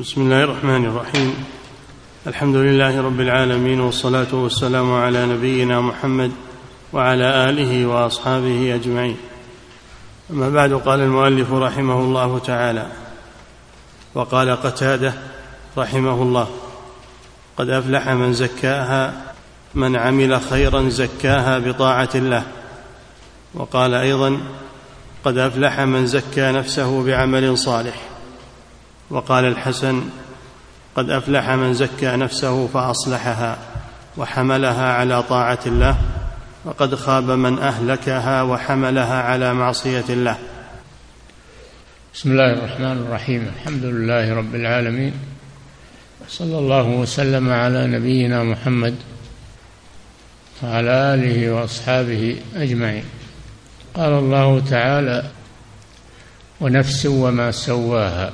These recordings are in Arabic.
بسم الله الرحمن الرحيم. الحمد لله رب العالمين والصلاة والسلام على نبينا محمد وعلى آله وأصحابه أجمعين. أما بعد قال المؤلف رحمه الله تعالى وقال قتادة رحمه الله قد أفلح من زكاها من عمل خيرا زكاها بطاعة الله. وقال أيضا قد أفلح من زكى نفسه بعمل صالح. وقال الحسن قد أفلح من زكى نفسه فأصلحها وحملها على طاعة الله وقد خاب من أهلكها وحملها على معصية الله. بسم الله الرحمن الرحيم الحمد لله رب العالمين صلى الله وسلم على نبينا محمد وعلى آله وأصحابه أجمعين. قال الله تعالى ونفس وما سواها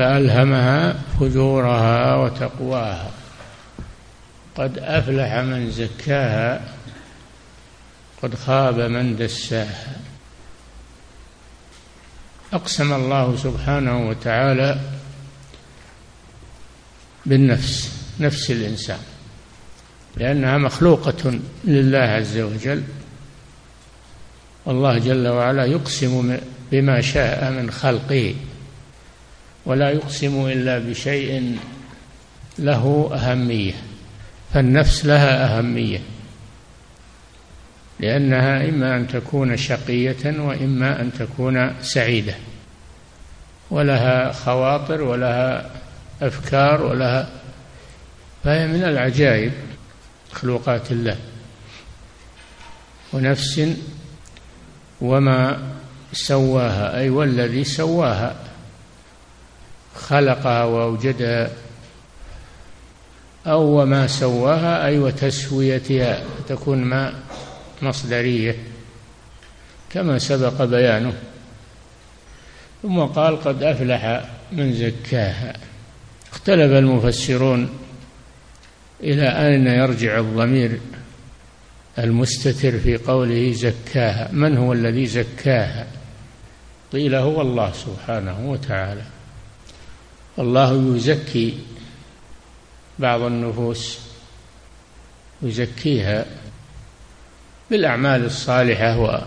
فألهمها فجورها وتقواها. قد أفلح من زكاها قد خاب من دساها. أقسم الله سبحانه وتعالى بالنفس نفس الإنسان لأنها مخلوقة لله عز وجل. والله جل وعلا يقسم بما شاء من خلقه. ولا يقسم إلا بشيء له أهمية فالنفس لها أهمية لأنها إما أن تكون شقية وإما أن تكون سعيدة ولها خواطر ولها أفكار ولها فهي من العجائب مخلوقات الله. ونفس وما سواها أي والذي سواها. خلقها وأوجدها أو وما سواها أي وتسويتها تكون ما مصدرية كما سبق بيانه. ثم قال قد أفلح من زكاها. اختلف المفسرون إلى أين يرجع الضمير المستتر في قوله زكاها؟ من هو الذي زكاها؟ قيل هو الله سبحانه وتعالى. الله يزكي بعض النفوس يزكيها بالأعمال الصالحة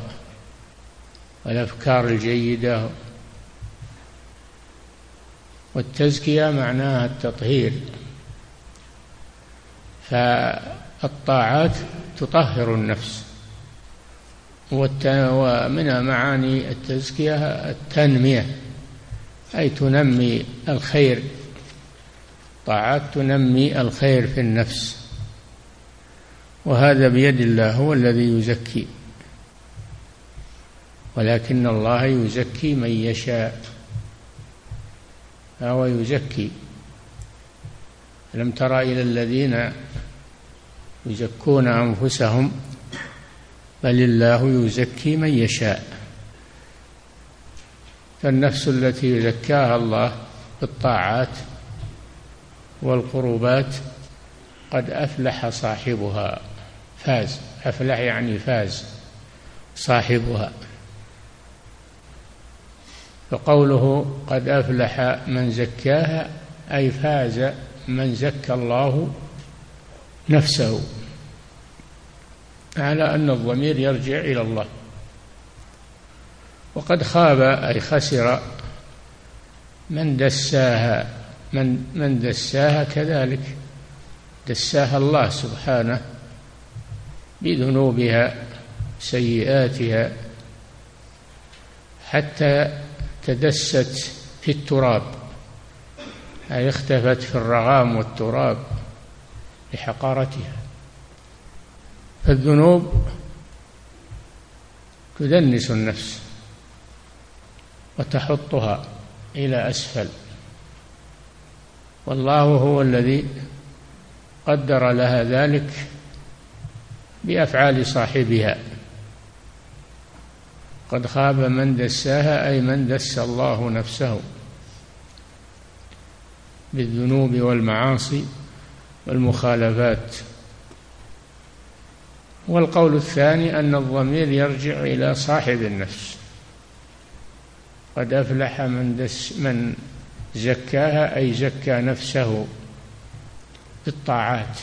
والأفكار الجيدة والتزكية معناها التطهير. فالطاعات تطهر النفس. ومن معاني التزكية التنمية. أي تنمي الخير. طاعات تنمي الخير في النفس. وهذا بيد الله هو الذي يزكي. ولكن الله يزكي من يشاء. فهو يزكي. ألم تر إلى الذين يزكون أنفسهم؟ بل الله يزكي من يشاء. فالنفس التي يزكاها الله بالطاعات والقربات قد أفلح صاحبها فاز. أفلح يعني فاز صاحبها. فقوله قد أفلح من زكاها أي فاز من زكى الله نفسه على أن الضمير يرجع إلى الله. وقد خاب أي خسر من دساها من من دساها كذلك. دساها الله سبحانه بذنوبها سيئاتها حتى تدست في التراب. أي اختفت في الرغام والتراب لحقارتها. فالذنوب تدنس النفس. وتحطها إلى أسفل. والله هو الذي قدر لها ذلك بأفعال صاحبها. قد خاب من دساها أي من دس الله نفسه بالذنوب والمعاصي والمخالفات. والقول الثاني أن الضمير يرجع إلى صاحب النفس. قد أفلح من دس من زكاها أي زكى نفسه بالطاعات.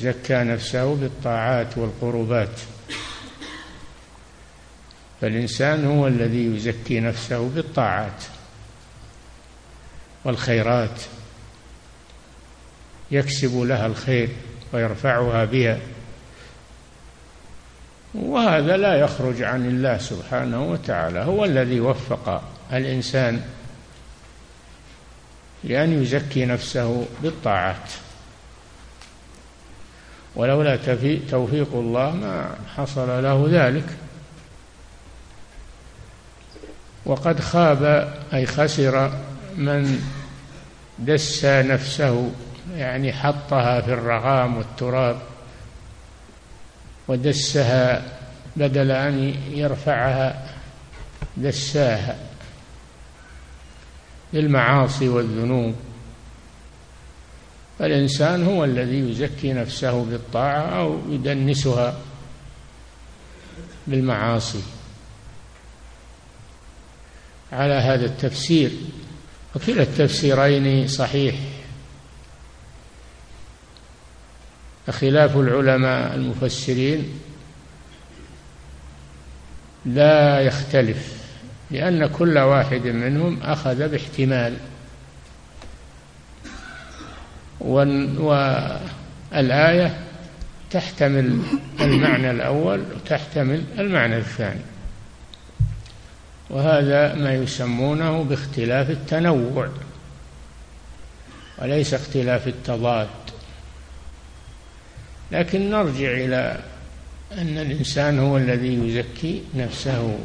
زكى نفسه بالطاعات والقربات. فالإنسان هو الذي يزكي نفسه بالطاعات والخيرات. يكسب لها الخير ويرفعها بها. وهذا لا يخرج عن الله سبحانه وتعالى هو الذي وفق الإنسان لأن يزكي نفسه بالطاعات. ولولا توفيق الله ما حصل له ذلك. وقد خاب أي خسر من دس نفسه يعني حطها في الرغام والتراب. ودسها بدل أن يرفعها دساها بالمعاصي والذنوب. فالإنسان هو الذي يزكي نفسه بالطاعة أو يدنسها بالمعاصي. على هذا التفسير. وكلا التفسيرين صحيح. خلاف العلماء المفسرين لا يختلف لأن كل واحد منهم أخذ باحتمال. والآية تحتمل المعنى الأول وتحتمل المعنى الثاني. وهذا ما يسمونه باختلاف التنوع وليس اختلاف التضاد. لكن نرجع إلى أن الإنسان هو الذي يزكي نفسه.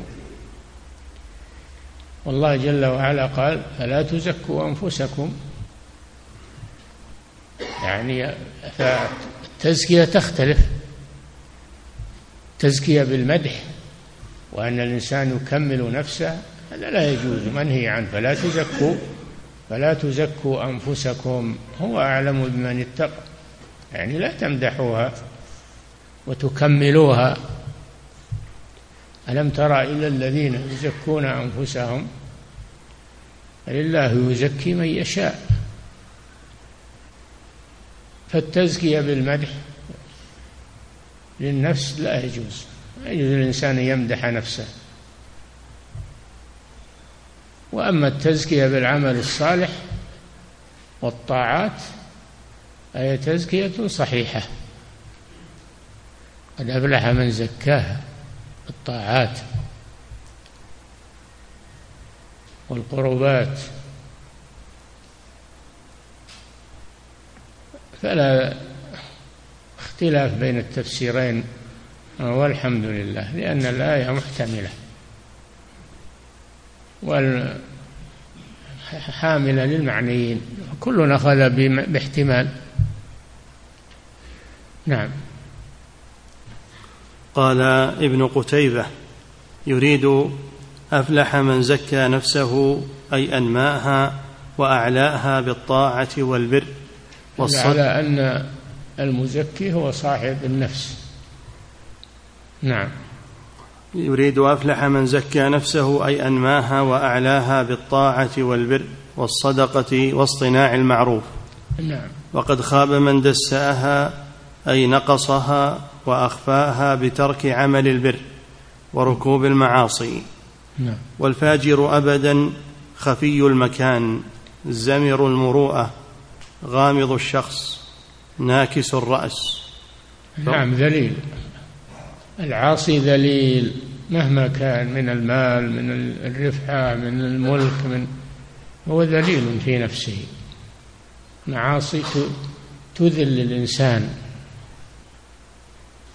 والله جل وعلا قال فلا تزكوا أنفسكم. يعني فالتزكية تختلف. تزكية بالمدح وأن الإنسان يكمل نفسه هذا لا يجوز. منهي عنه فلا تزكوا فلا تزكوا أنفسكم هو أعلم بمن اتقى. يعني لا تمدحوها وتكملوها. ألم ترى إلى الذين يزكون أنفسهم؟ لله يزكي من يشاء. فالتزكية بالمدح للنفس لا يجوز. لا يجوز الإنسان يمدح نفسه. وأما التزكية بالعمل الصالح والطاعات فهي تزكية صحيحة. قد أفلح من زكاها الطاعات والقربات. فلا اختلاف بين التفسيرين والحمد لله لأن الآية محتملة. والحاملة للمعنيين كلنا أخذ باحتمال. نعم. قال ابن قتيبة يريد أفلح من زكى نفسه أي أنماها وأعلاها بالطاعة والبر على أن المزكي هو صاحب النفس. نعم. يريد أفلح من زكى نفسه أي أنماها وأعلاها بالطاعة والبر والصدقة واصطناع المعروف. نعم. وقد خاب من دساها أي نقصها وأخفاها بترك عمل البر وركوب المعاصي. نعم. والفاجر أبدا خفي المكان زمر المروءة غامض الشخص ناكس الرأس. نعم ذليل. العاصي ذليل مهما كان من المال من الرفعة من الملك من هو ذليل في نفسه. معاصي تذل الإنسان.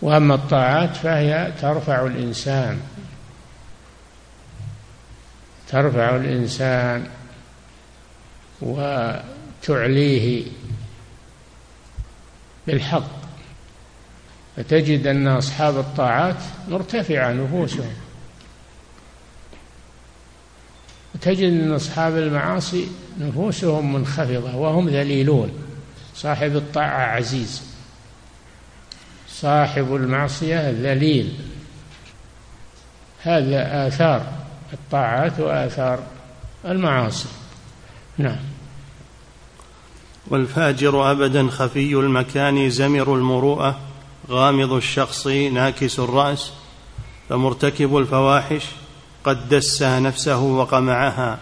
وأما الطاعات فهي ترفع الإنسان. ترفع الإنسان وتعليه بالحق. فتجد أن أصحاب الطاعات مرتفعة نفوسهم. وتجد أن أصحاب المعاصي نفوسهم منخفضة وهم ذليلون. صاحب الطاعة عزيز. صاحب المعصية ذليل هذا آثار الطاعات وآثار المعاصي. نعم. والفاجر أبدا خفي المكان زمر المروءة غامض الشخص ناكس الرأس فمرتكب الفواحش قد دسى نفسه وقمعها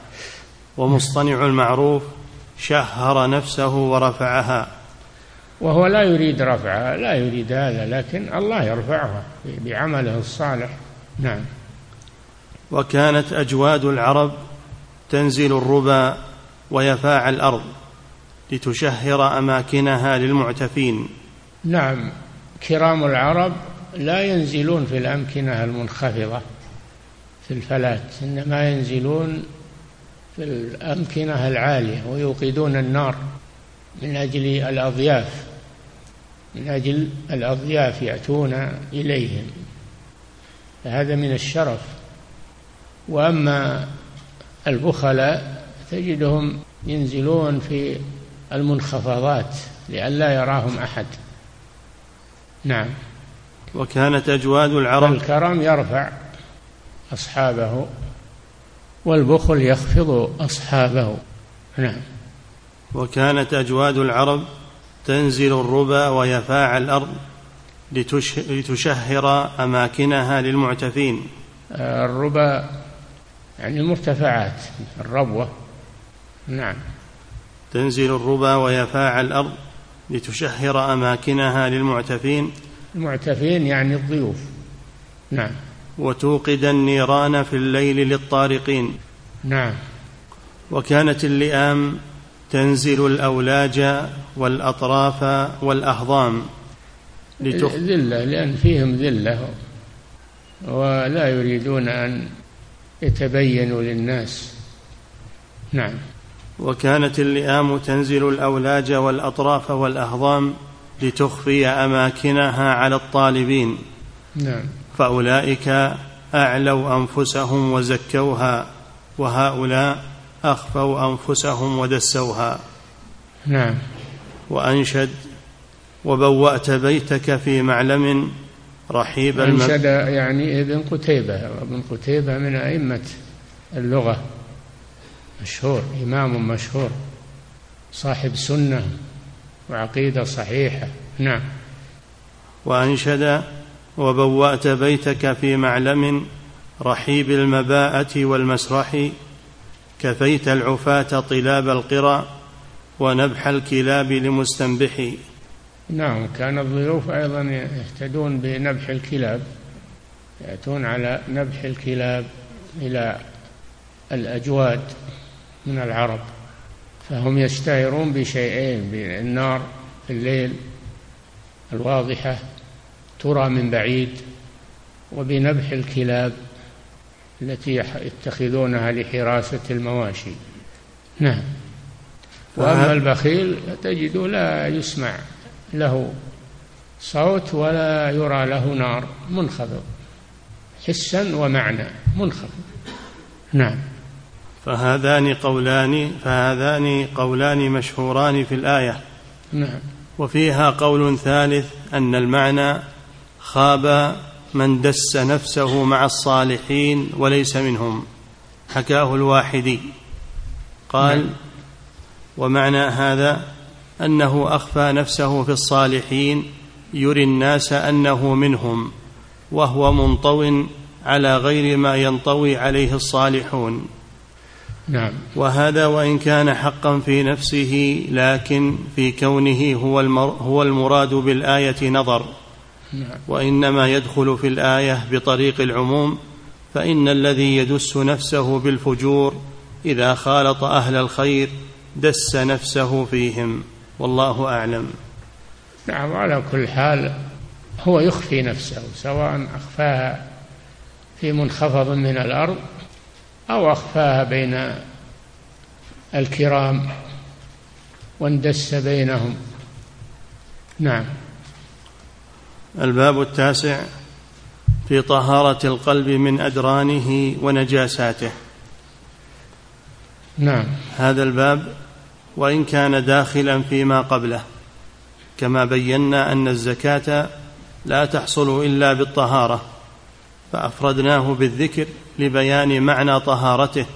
ومصطنع المعروف شهر نفسه ورفعها. وهو لا يريد رفعها لا يريد هذا لكن الله يرفعها بعمله الصالح. نعم. وكانت أجواد العرب تنزل الربا ويفاع الأرض لتشهر أماكنها للمعتفين. نعم. كرام العرب لا ينزلون في الأمكنة المنخفضة في الفلات إنما ينزلون في الأمكنة العالية ويوقدون النار من أجل الأضياف. من أجل الأضياف يأتون إليهم فهذا من الشرف. وأما البخلاء تجدهم ينزلون في المنخفضات لئلا يراهم أحد. نعم. وكانت أجواد العرب الكرم يرفع أصحابه والبخل يخفض أصحابه. نعم. وكانت أجواد العرب تنزل الربا ويفاع الأرض لتشهر أماكنها للمعتفين. الربا يعني المرتفعات الربوة نعم. تنزل الربا ويفاع الأرض لتشهر أماكنها للمعتفين. المعتفين يعني الضيوف. نعم. وتوقد النيران في الليل للطارقين. نعم. وكانت اللئام تنزل الأولاج والأطراف والأهضام لتخ... ذلة لأن فيهم ذلة. ولا يريدون أن يتبينوا للناس. نعم. وكانت اللئام تنزل الأولاج والأطراف والأهضام لتخفي أماكنها على الطالبين. نعم. فأولئك أعلوا أنفسهم وزكوها. وهؤلاء أخفوا أنفسهم ودسوها. نعم. وأنشد وبوأت بيتك في معلم رحيب أنشد يعني ابن قتيبة ابن قتيبة من أئمة اللغة. مشهور إمام مشهور صاحب سنة وعقيدة صحيحة. نعم. وأنشد وبوأت بيتك في معلم رحيب المباءة والمسرح كفيت العفاة طلاب القرى ونبح الكلاب لمستنبح. نعم كان الضيوف أيضا يهتدون بنبح الكلاب يأتون على نبح الكلاب إلى الأجواد من العرب فهم يشتهرون بشيئين بالنار في الليل الواضحة ترى من بعيد وبنبح الكلاب التي يتخذونها لحراسة المواشي. نعم. وأما البخيل تجد لا يسمع له صوت ولا يرى له نار منخفض. حسا ومعنى منخفض. نعم. فهذان قولان فهذان قولان مشهوران في الآية. نعم. وفيها قول ثالث أن المعنى خاب من دس نفسه مع الصالحين وليس منهم حكاه الواحدي قال نعم. ومعنى هذا أنه أخفى نفسه في الصالحين يري الناس أنه منهم وهو منطو على غير ما ينطوي عليه الصالحون نعم وهذا وإن كان حقا في نفسه لكن في كونه هو هو المراد بالآية نظر. وإنما يدخل في الآية بطريق العموم فإن الذي يدس نفسه بالفجور إذا خالط أهل الخير دس نفسه فيهم. والله أعلم. نعم على كل حال هو يخفي نفسه سواء أخفاها في منخفض من الأرض أو أخفاها بين الكرام واندس بينهم. نعم. الباب التاسع في طهارة القلب من أدرانه ونجاساته. نعم. هذا الباب وإن كان داخلا فيما قبله كما بينا أن الزكاة لا تحصل إلا بالطهارة فأفردناه بالذكر لبيان معنى طهارته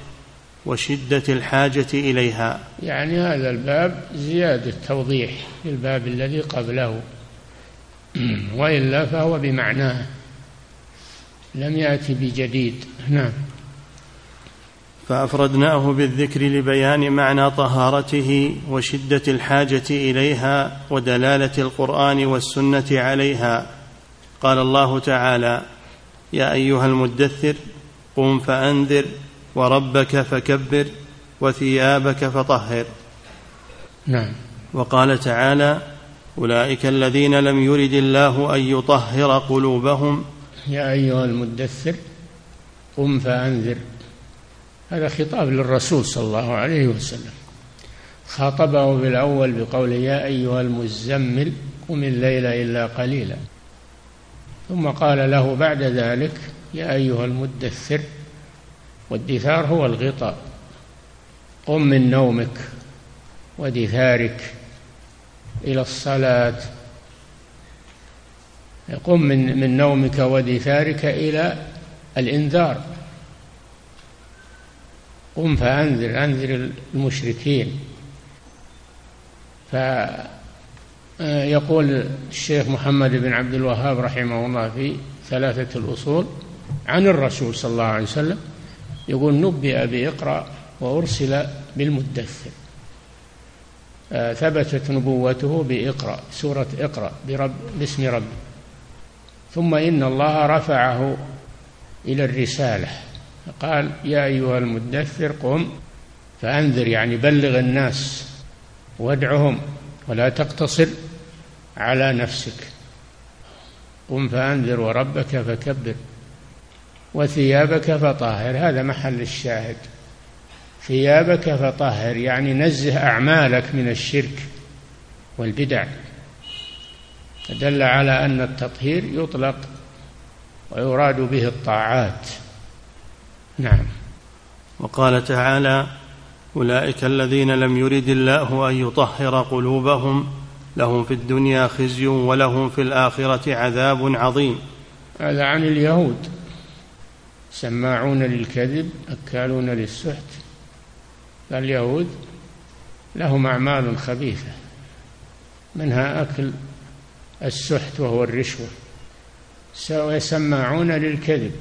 وشدة الحاجة إليها. يعني هذا الباب زيادة توضيح للباب الذي قبله. وإلا فهو بمعناه. لم يأتي بجديد. نعم. فأفردناه بالذكر لبيان معنى طهارته وشدة الحاجة إليها ودلالة القرآن والسنة عليها. قال الله تعالى يا أيها المدثر قم فأنذر وربك فكبر وثيابك فطهر. نعم. وقال تعالى أولئك الذين لم يرد الله أن يطهر قلوبهم. يا أيها المدثر قم فأنذر. هذا خطاب للرسول صلى الله عليه وسلم. خاطبه بالأول بقوله يا أيها المزمل قم الليل إلا قليلا. ثم قال له بعد ذلك يا أيها المدثر والدثار هو الغطاء. قم من نومك ودثارك إلى الصلاة. قم من من نومك ودثارك إلى الإنذار. قم فأنذر أنذر المشركين. فيقول الشيخ محمد بن عبد الوهاب رحمه الله في ثلاثة الأصول عن الرسول صلى الله عليه وسلم يقول نبئ بإقرأ وأرسل بالمدثر. ثبتت نبوته بإقرأ سورة إقرأ برب باسم ربه ثم إن الله رفعه إلى الرسالة. قال يا أيها المدثر قم فأنذر يعني بلغ الناس وادعهم ولا تقتصر على نفسك. قم فأنذر وربك فكبر وثيابك فطهر. هذا محل الشاهد. ثيابك فطهر يعني نزه أعمالك من الشرك والبدع. دل على أن التطهير يطلق ويراد به الطاعات. نعم. وقال تعالى أولئك الذين لم يرد الله أن يطهر قلوبهم لهم في الدنيا خزي ولهم في الآخرة عذاب عظيم. هذا عن اليهود. سماعون للكذب أكالون للسحت. اليهود لهم أعمال خبيثة منها أكل السحت وهو الرشوة ويسمعون للكذب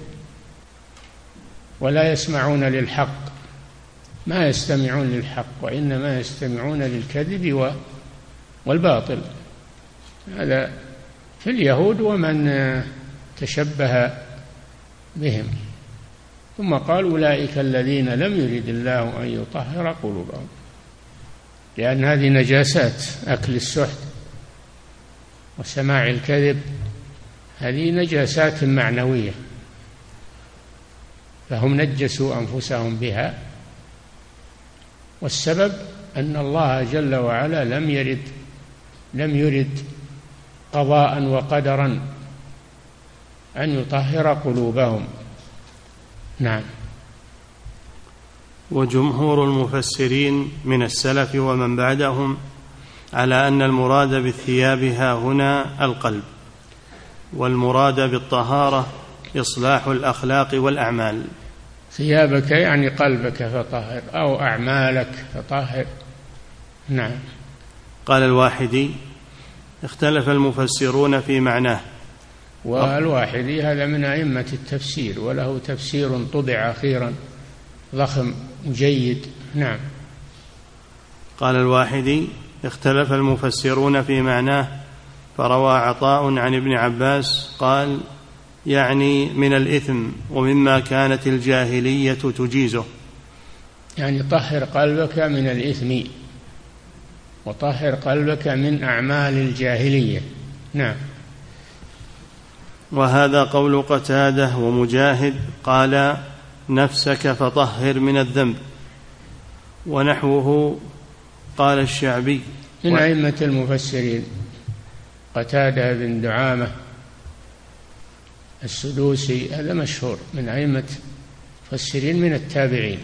ولا يسمعون للحق ما يستمعون للحق وإنما يستمعون للكذب والباطل. هذا في اليهود ومن تشبه بهم. ثم قال أولئك الذين لم يرد الله أن يطهر قلوبهم. لأن هذه نجاسات أكل السحت وسماع الكذب هذه نجاسات معنوية. فهم نجسوا أنفسهم بها والسبب أن الله جل وعلا لم يرد لم يرد قضاء وقدرا أن يطهر قلوبهم. نعم. وجمهور المفسرين من السلف ومن بعدهم على أن المراد بالثياب ها هنا القلب والمراد بالطهارة إصلاح الأخلاق والأعمال. ثيابك يعني قلبك فطهر أو أعمالك فطهر. نعم. قال الواحدي اختلف المفسرون في معناه والواحدي هذا من أئمة التفسير وله تفسير طبع أخيرا ضخم جيد. نعم. قال الواحدي اختلف المفسرون في معناه فروى عطاء عن ابن عباس قال يعني من الإثم ومما كانت الجاهلية تجيزه. يعني طهر قلبك من الإثم وطهر قلبك من أعمال الجاهلية. نعم. وهذا قول قتادة ومجاهد قال نفسك فطهر من الذنب ونحوه قال الشعبي من أئمة المفسرين قتادة بن دعامة السدوسي هذا مشهور من أئمة مفسرين من التابعين.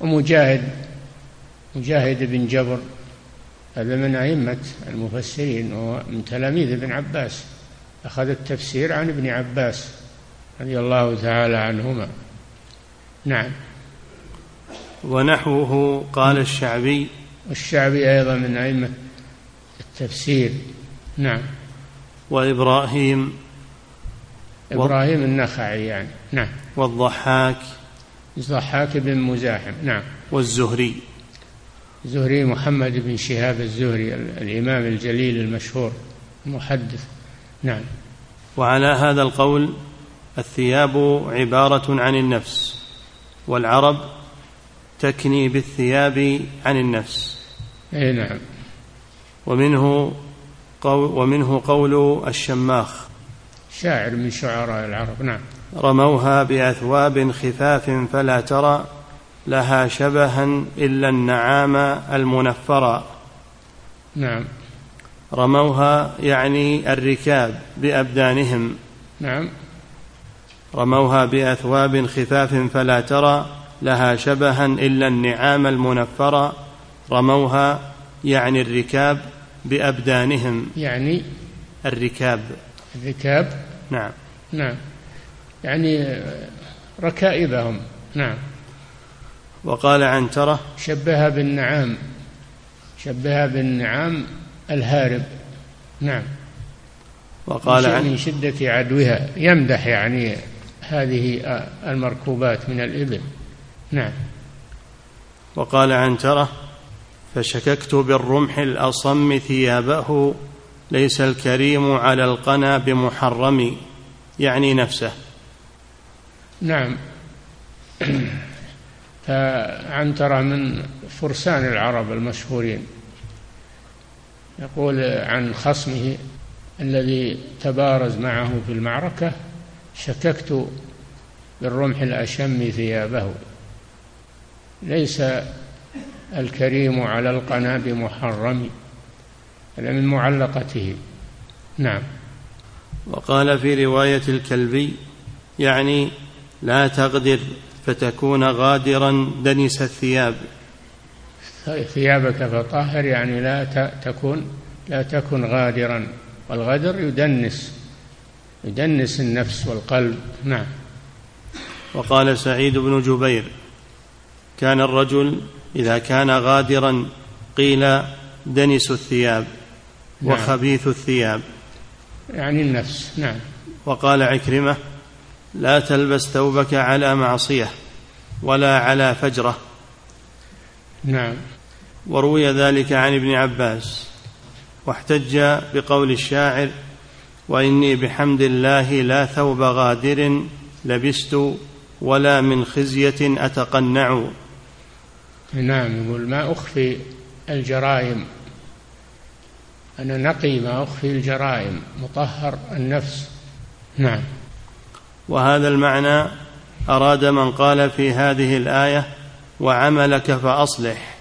ومجاهد مجاهد بن جبر هذا من أئمة المفسرين ومن تلاميذ ابن عباس. أخذ التفسير عن ابن عباس رضي الله تعالى عنهما. نعم. ونحوه قال الشعبي. والشعبي أيضا من أئمة التفسير. نعم. وإبراهيم. إبراهيم النخعي يعني. نعم. والضحاك. الضحاك بن مزاحم. نعم. والزهري. الزهري محمد بن شهاب الزهري الإمام الجليل المشهور المحدث. نعم. وعلى هذا القول الثياب عبارة عن النفس والعرب تكني بالثياب عن النفس. أي نعم. ومنه قول ومنه قول الشماخ. شاعر من شعراء العرب نعم. رموها بأثواب خفاف فلا ترى لها شبها إلا النعام المنفرا نعم. رموها يعني الركاب بأبدانهم. نعم. رموها بأثواب خفاف فلا ترى لها شبها إلا النعام المنفرا رموها يعني الركاب بأبدانهم. يعني الركاب. الركاب. نعم. نعم. يعني ركائبهم. نعم. وقال عنترة شبهها بالنعام. شبهها بالنعام الهارب. نعم. وقال عن من شدة عدوها. يمدح يعني هذه المركوبات من الإبل. نعم. وقال عنترة فشككت بالرمح الأصم ثيابه ليس الكريم على القنا بمحرم يعني نفسه. نعم. فعنترة من فرسان العرب المشهورين. يقول عن خصمه الذي تبارز معه في المعركة شككت بالرمح الأشم ثيابه ليس الكريم على القنا بمحرم هذا من معلقته. نعم. وقال في رواية الكلبي يعني لا تغدر فتكون غادرا دنس الثياب. ثيابك فطهر يعني لا تكون لا تكن غادرا. والغدر يدنس يدنس النفس والقلب. نعم. وقال سعيد بن جبير كان الرجل إذا كان غادرا قيل دنس الثياب نعم. وخبيث الثياب. يعني النفس. نعم. وقال عكرمة لا تلبس ثوبك على معصية ولا على فجرة. نعم. وروي ذلك عن ابن عباس. واحتج بقول الشاعر وإني بحمد الله لا ثوب غادر لبست ولا من خزية أتقنع. نعم يقول ما أخفي الجرائم. أنا نقي ما أخفي الجرائم مطهر النفس. نعم. وهذا المعنى أراد من قال في هذه الآية وعملك فأصلح.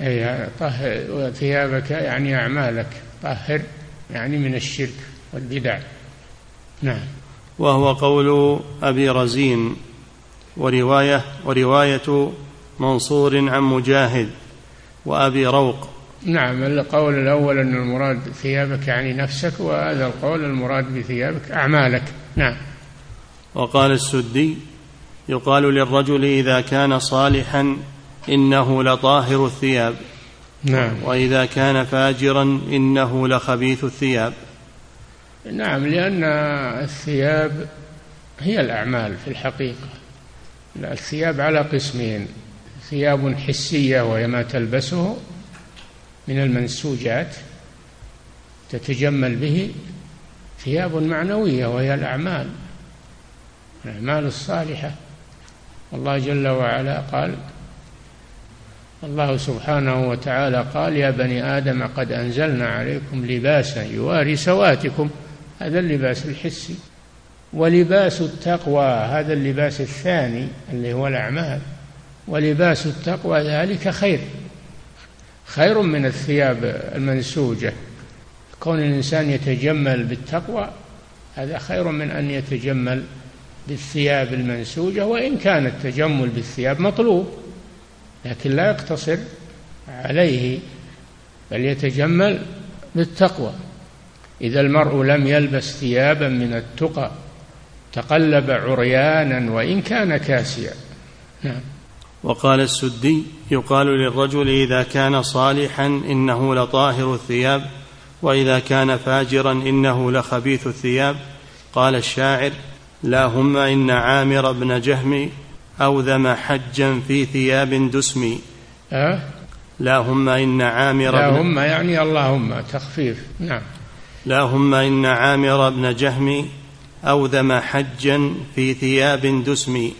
أي طهر ثيابك يعني أعمالك. طهر يعني من الشرك والبدع. نعم. وهو قول أبي رزين ورواية ورواية منصور عن مجاهد وأبي روق. نعم القول الأول أن المراد ثيابك يعني نفسك وهذا القول المراد بثيابك أعمالك. نعم. وقال السدي يقال للرجل إذا كان صالحا إنه لطاهر الثياب. نعم. وإذا كان فاجرا إنه لخبيث الثياب. نعم لأن الثياب هي الأعمال في الحقيقة. الثياب على قسمين. ثياب حسية وهي ما تلبسه من المنسوجات تتجمل به. ثياب معنوية وهي الأعمال الأعمال الصالحة. الله جل وعلا قال الله سبحانه وتعالى قال يا بني آدم قد أنزلنا عليكم لباسا يواري سواتكم. هذا اللباس الحسي. ولباس التقوى هذا اللباس الثاني اللي هو الأعمال. ولباس التقوى ذلك خير. خير من الثياب المنسوجة. كون الإنسان يتجمل بالتقوى هذا خير من أن يتجمل بالثياب المنسوجة وإن كان التجمل بالثياب مطلوب. لكن لا يقتصر عليه بل يتجمل بالتقوى. إذا المرء لم يلبس ثيابا من التقى تقلب عريانا وإن كان كاسيا. نعم. وقال السدي يقال للرجل إذا كان صالحا إنه لطاهر الثياب وإذا كان فاجرا إنه لخبيث الثياب. قال الشاعر لا هم إن عامر بن جهم أوذم حجا في ثياب دسم. أه؟ لا هم إن عامر لا بن هم يعني اللهم تخفيف. نعم. لا هم إن عامر بن جهم أوذم حجا في ثياب دسم.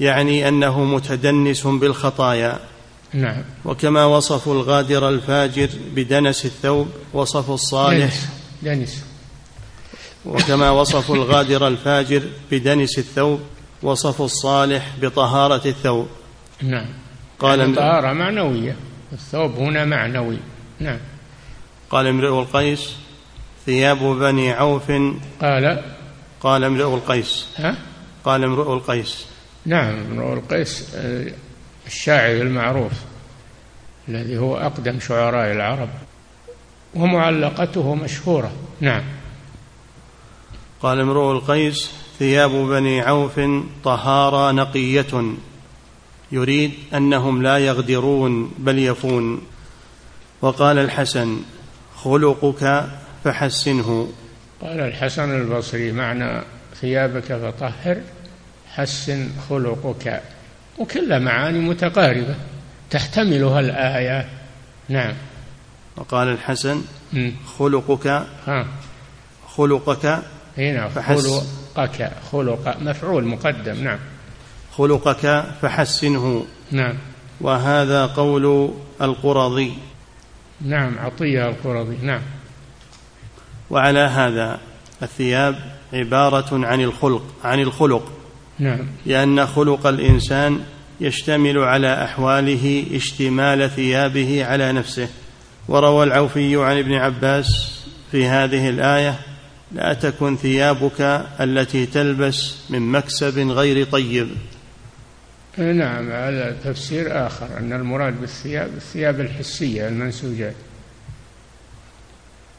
يعني أنه متدنس بالخطايا. نعم. وكما وصفوا الغادر الفاجر بدنس الثوب وصفوا الصالح دنس دنس. وكما وصفوا الغادر الفاجر بدنس الثوب وصفوا الصالح بطهارة الثوب. نعم. قال يعني طهارة معنوية الثوب هنا معنوي. نعم. قال امرئ القيس ثياب بني عوف. قال؟ قال امرئ القيس. ها؟ قال امرئ القيس. نعم امرؤ القيس آه، الشاعر المعروف الذي هو أقدم شعراء العرب ومعلقته مشهورة. نعم. قال امرؤ القيس ثياب بني عوف طهارى نقية. يريد أنهم لا يغدرون بل يفون. وقال الحسن خلقك فحسنه. قال الحسن البصري معنى ثيابك فطهر حسن خلقك. وكلها معاني متقاربة تحتملها الآية. نعم. وقال الحسن. خلقك خلقك هنا فحس- خلقك خلق مفعول مقدم نعم. خلقك فحسنه. نعم. وهذا قول القرظي نعم عطية القرظي نعم. وعلى هذا الثياب عبارة عن الخلق عن الخلق. نعم. لأن خلق الإنسان يشتمل على أحواله اشتمال ثيابه على نفسه. وروى العوفي عن ابن عباس في هذه الآية لا تكن ثيابك التي تلبس من مكسب غير طيب. نعم هذا تفسير آخر أن المراد بالثياب الثياب الحسية المنسوجات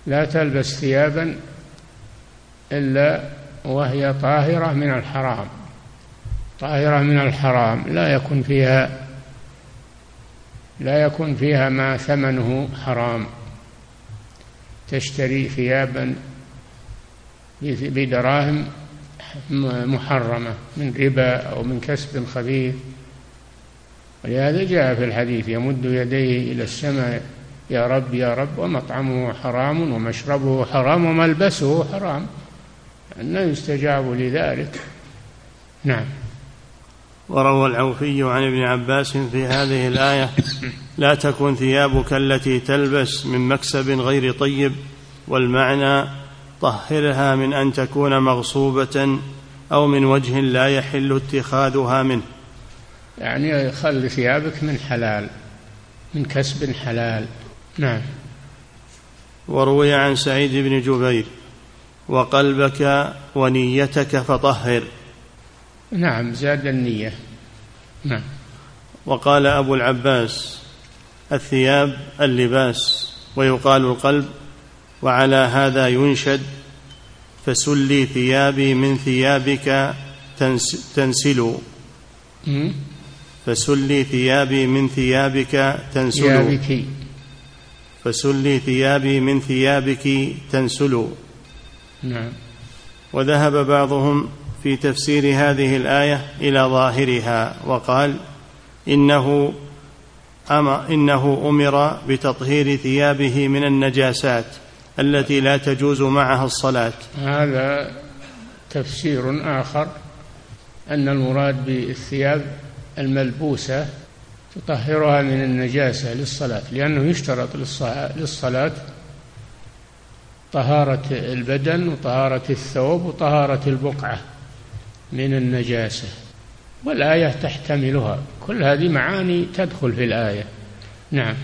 لا تلبس ثيابا إلا وهي طاهرة من الحرام. طاهرة من الحرام لا يكون فيها لا يكون فيها ما ثمنه حرام. تشتري ثيابا بدراهم محرمة من ربا أو من كسب خبيث. ولهذا جاء في الحديث يمد يديه إلى السماء يا رب يا رب ومطعمه حرام ومشربه حرام وملبسه حرام. أنه يستجاب لذلك. نعم. وروى العوفي عن ابن عباس في هذه الآية لا تكن ثيابك التي تلبس من مكسب غير طيب والمعنى طهرها من أن تكون مغصوبة أو من وجه لا يحل اتخاذها منه. يعني خل ثيابك من حلال من كسب حلال. نعم. وروي عن سعيد بن جبير وقلبك ونيتك فطهر. نعم زاد النية. نعم. وقال أبو العباس الثياب اللباس ويقال القلب وعلى هذا ينشد فسلي ثيابي من ثيابك تنس تنسل. فسلي ثيابي من ثيابك تنسل ثيابك. فسلي ثيابي من ثيابك تنسل نعم. وذهب بعضهم في تفسير هذه الآية إلى ظاهرها وقال إنه أما إنه أمر بتطهير ثيابه من النجاسات. التي لا تجوز معها الصلاة. هذا تفسير آخر أن المراد بالثياب الملبوسة تطهرها من النجاسة للصلاة لأنه يشترط للص- للصلاة طهارة البدن وطهارة الثوب وطهارة البقعة من النجاسة والآية تحتملها. كل هذه معاني تدخل في الآية. نعم.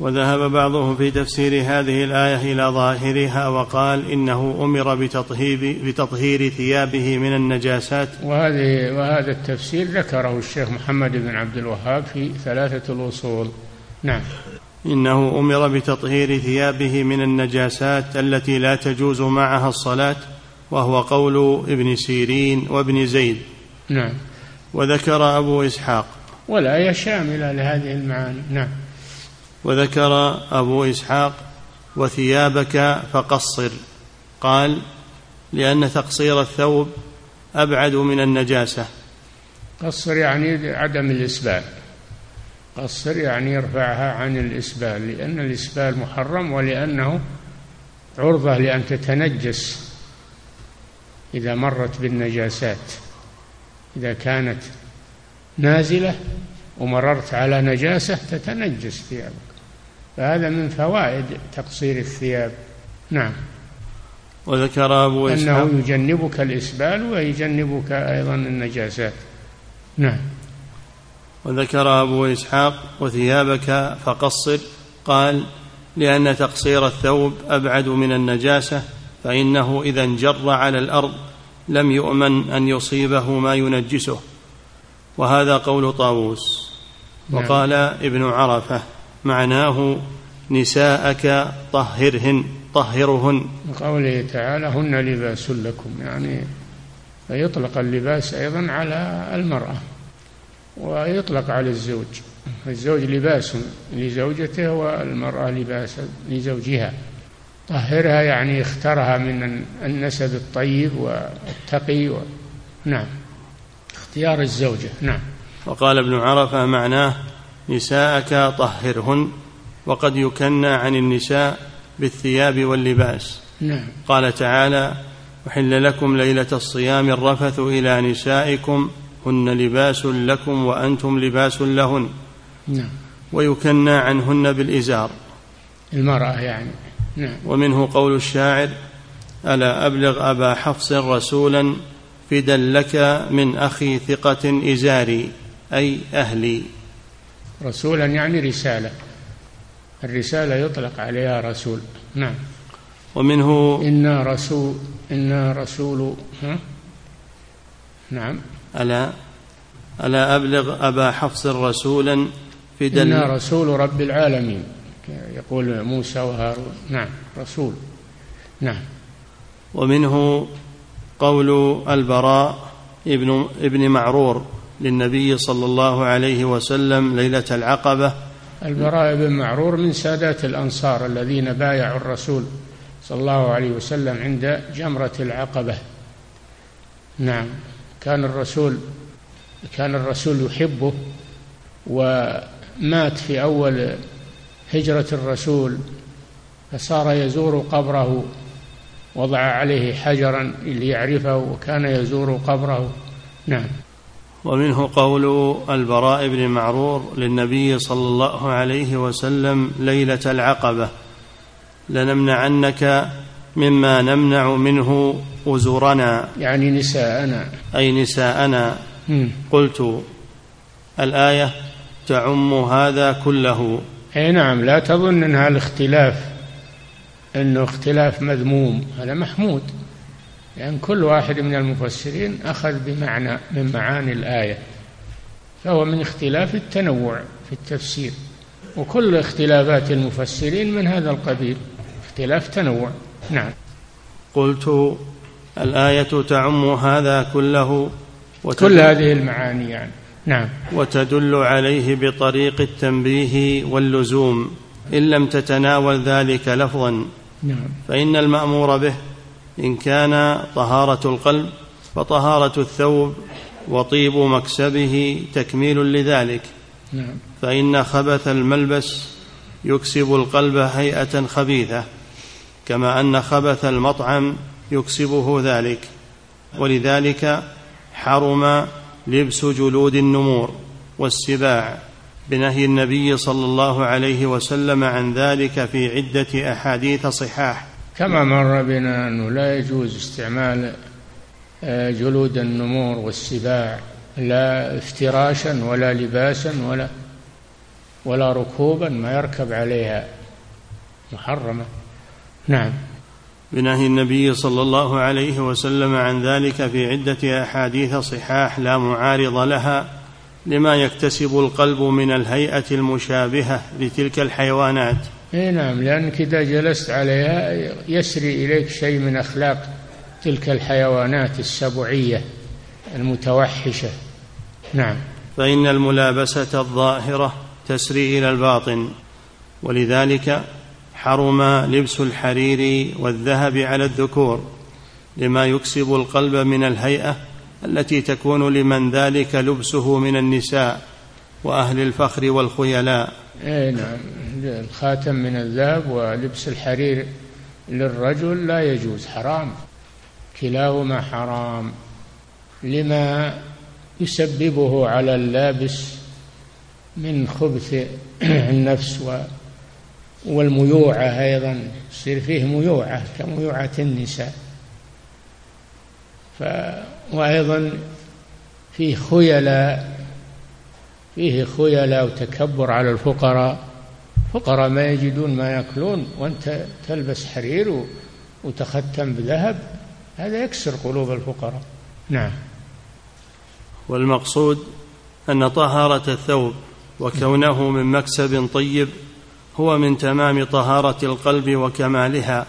وذهب بعضهم في تفسير هذه الآية إلى ظاهرها وقال إنه أمر بتطهير, بتطهير ثيابه من النجاسات. وهذه وهذا التفسير ذكره الشيخ محمد بن عبد الوهاب في ثلاثة الأصول. نعم. إنه أمر بتطهير ثيابه من النجاسات التي لا تجوز معها الصلاة وهو قول ابن سيرين وابن زيد. نعم. وذكر أبو إسحاق. والآية شاملة لهذه المعاني. نعم. وذكر أبو إسحاق وثيابك فقصر. قال لأن تقصير الثوب أبعد من النجاسة. قصر يعني عدم الإسبال. قصر يعني يرفعها عن الإسبال لأن الإسبال محرم ولأنه عرضة لأن تتنجس إذا مرت بالنجاسات. إذا كانت نازلة ومررت على نجاسة تتنجس ثيابك فهذا من فوائد تقصير الثياب. نعم. وذكر أبو إسحاق أنه يجنبك الإسبال ويجنبك أيضا النجاسات. نعم. وذكر أبو إسحاق وثيابك فقصر. قال لأن تقصير الثوب أبعد من النجاسة فإنه إذا انجر على الأرض لم يؤمن أن يصيبه ما ينجسه. وهذا قول طاووس. نعم. وقال ابن عرفة. معناه نساءك طهرهن طهرهن. وقوله تعالى هن لباس لكم يعني فيطلق اللباس أيضا على المرأة ويطلق على الزوج. الزوج لباس لزوجته والمرأة لباس لزوجها. طهرها يعني اخترها من النسب الطيب والتقي و... نعم. اختيار الزوجة نعم. وقال ابن عرفة معناه نساءك طهرهن وقد يكنى عن النساء بالثياب واللباس. نعم. قال تعالى أحل لكم ليلة الصيام الرفث إلى نسائكم هن لباس لكم وأنتم لباس لهن. نعم. ويكنى عنهن بالإزار. المرأة يعني. نعم. ومنه قول الشاعر ألا أبلغ أبا حفص رسولا فدا لك من أخي ثقة إزاري أي أهلي. رسولا يعني رسالة. الرسالة يطلق عليها رسول. نعم. ومنه إنا رسول إنا رسول ها؟ نعم. ألا ألا أبلغ أبا حفص رسولا فدا إنا رسول رب العالمين. يقول موسى وهارون. نعم رسول. نعم. ومنه قول البراء ابن ابن معرور. للنبي صلى الله عليه وسلم ليلة العقبة. البراء بن معرور من سادات الأنصار الذين بايعوا الرسول صلى الله عليه وسلم عند جمرة العقبة. نعم كان الرسول كان الرسول يحبه ومات في أول هجرة الرسول فصار يزور قبره وضع عليه حجرا ليعرفه وكان يزور قبره. نعم. ومنه قول البراء بن معرور للنبي صلى الله عليه وسلم ليلة العقبة لنمنعنك مما نمنع منه أزورنا. يعني نساءنا. أي نساءنا. قلت الآية تعم هذا كله. أي نعم لا تظن أنها الاختلاف أنه اختلاف مذموم هذا محمود. لأن يعني كل واحد من المفسرين أخذ بمعنى من معاني الآية فهو من اختلاف التنوع في التفسير. وكل اختلافات المفسرين من هذا القبيل اختلاف تنوع. نعم. قلت الآية تعم هذا كله كل هذه المعاني يعني. نعم. وتدل عليه بطريق التنبيه واللزوم إن لم تتناول ذلك لفظا. نعم. فإن المأمور به إن كان طهارة القلب فطهارة الثوب وطيب مكسبه تكميل لذلك. نعم. فإن خبث الملبس يكسب القلب هيئة خبيثة كما أن خبث المطعم يكسبه ذلك. ولذلك حرم لبس جلود النمور والسباع بنهي النبي صلى الله عليه وسلم عن ذلك في عدة أحاديث صحاح. كما مر بنا أنه لا يجوز استعمال آه، جلود النمور والسباع لا افتراشا ولا لباسا ولا ولا ركوبا ما يركب عليها محرمة. نعم. بنهي النبي صلى الله عليه وسلم عن ذلك في عدة أحاديث صحاح لا معارض لها لما يكتسب القلب من الهيئة المشابهة لتلك الحيوانات. اي نعم لأنك إذا جلست عليها يسري إليك شيء من أخلاق تلك الحيوانات السبعية المتوحشة. نعم. فإن الملابسة الظاهرة تسري إلى الباطن ولذلك حرم لبس الحرير والذهب على الذكور لما يكسب القلب من الهيئة التي تكون لمن ذلك لبسه من النساء وأهل الفخر والخيلاء. اي نعم. الخاتم من الذهب ولبس الحرير للرجل لا يجوز حرام. كلاهما حرام. لما يسببه على اللابس من خبث النفس والميوعة أيضا يصير فيه ميوعة كميوعة النساء. ف وأيضا فيه خيلاء فيه خيلاء وتكبر على الفقراء. فقراء ما يجدون ما يأكلون وأنت تلبس حرير وتختم بذهب هذا يكسر قلوب الفقراء. نعم. والمقصود أن طهارة الثوب وكونه من مكسب طيب هو من تمام طهارة القلب وكمالها.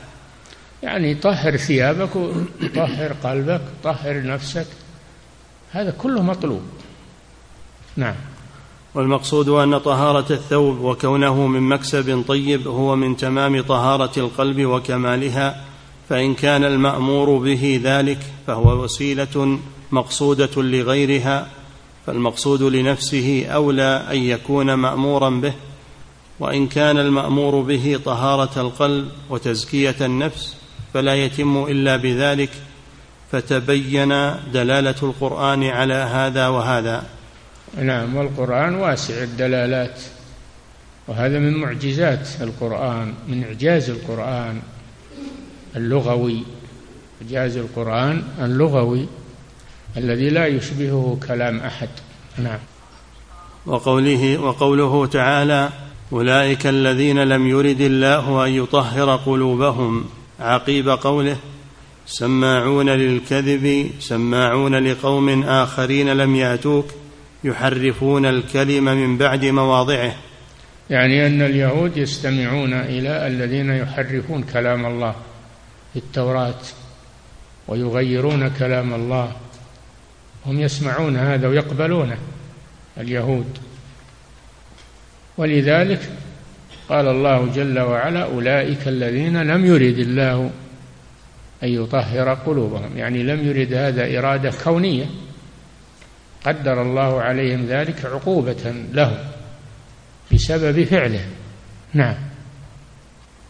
يعني طهر ثيابك وطهر قلبك طهر نفسك هذا كله مطلوب. نعم. والمقصود أن طهارة الثوب وكونه من مكسب طيب هو من تمام طهارة القلب وكمالها فإن كان المأمور به ذلك فهو وسيلة مقصودة لغيرها فالمقصود لنفسه أولى أن يكون مأمورا به وإن كان المأمور به طهارة القلب وتزكية النفس فلا يتم إلا بذلك فتبين دلالة القرآن على هذا وهذا. نعم والقرآن واسع الدلالات. وهذا من معجزات القرآن من إعجاز القرآن اللغوي. إعجاز القرآن اللغوي الذي لا يشبهه كلام أحد. نعم. وقوله وقوله تعالى أولئك الذين لم يرد الله أن يطهر قلوبهم. عقيب قوله سماعون للكذب سماعون لقوم آخرين لم يأتوك. يحرفون الكلم من بعد مواضعه. يعني أن اليهود يستمعون إلى الذين يحرفون كلام الله في التوراة ويغيرون كلام الله. هم يسمعون هذا ويقبلونه اليهود. ولذلك قال الله جل وعلا أولئك الذين لم يرد الله أن يطهر قلوبهم. يعني لم يرد هذا إرادة كونية. قدر الله عليهم ذلك عقوبة لهم بسبب فعله. نعم.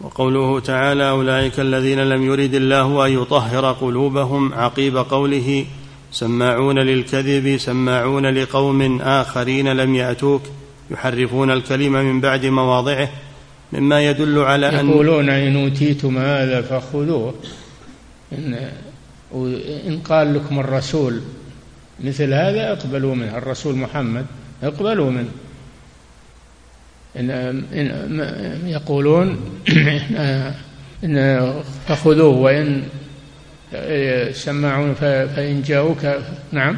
وقوله تعالى أولئك الذين لم يرد الله أن يطهر قلوبهم عقيب قوله سماعون للكذب سماعون لقوم آخرين لم يأتوك يحرفون الكلم من بعد مواضعه مما يدل على أن يقولون إن أوتيتم هذا فخذوه. إن, إن قال لكم الرسول مثل هذا اقبلوا منه. الرسول محمد اقبلوا منه. إن, إن يقولون إن فخذوه وإن سمعون فإن جاءوك. نعم.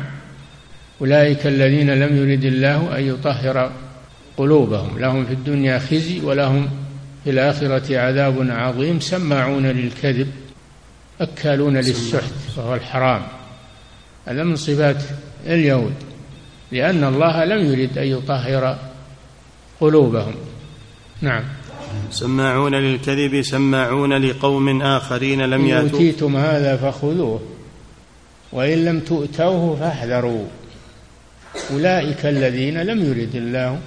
أولئك الذين لم يرد الله أن يطهر قلوبهم. لهم في الدنيا خزي ولهم في الآخرة عذاب عظيم. سماعون للكذب أكالون للسحت وهو الحرام. هذا من صفات اليهود؟ لأن الله لم يرد أن يطهر قلوبهم. نعم. سماعون للكذب سماعون لقوم آخرين لم يأتوا. إن أوتيتم هذا فخذوه وإن لم تؤتوه فاحذروا. أولئك الذين لم يرد الله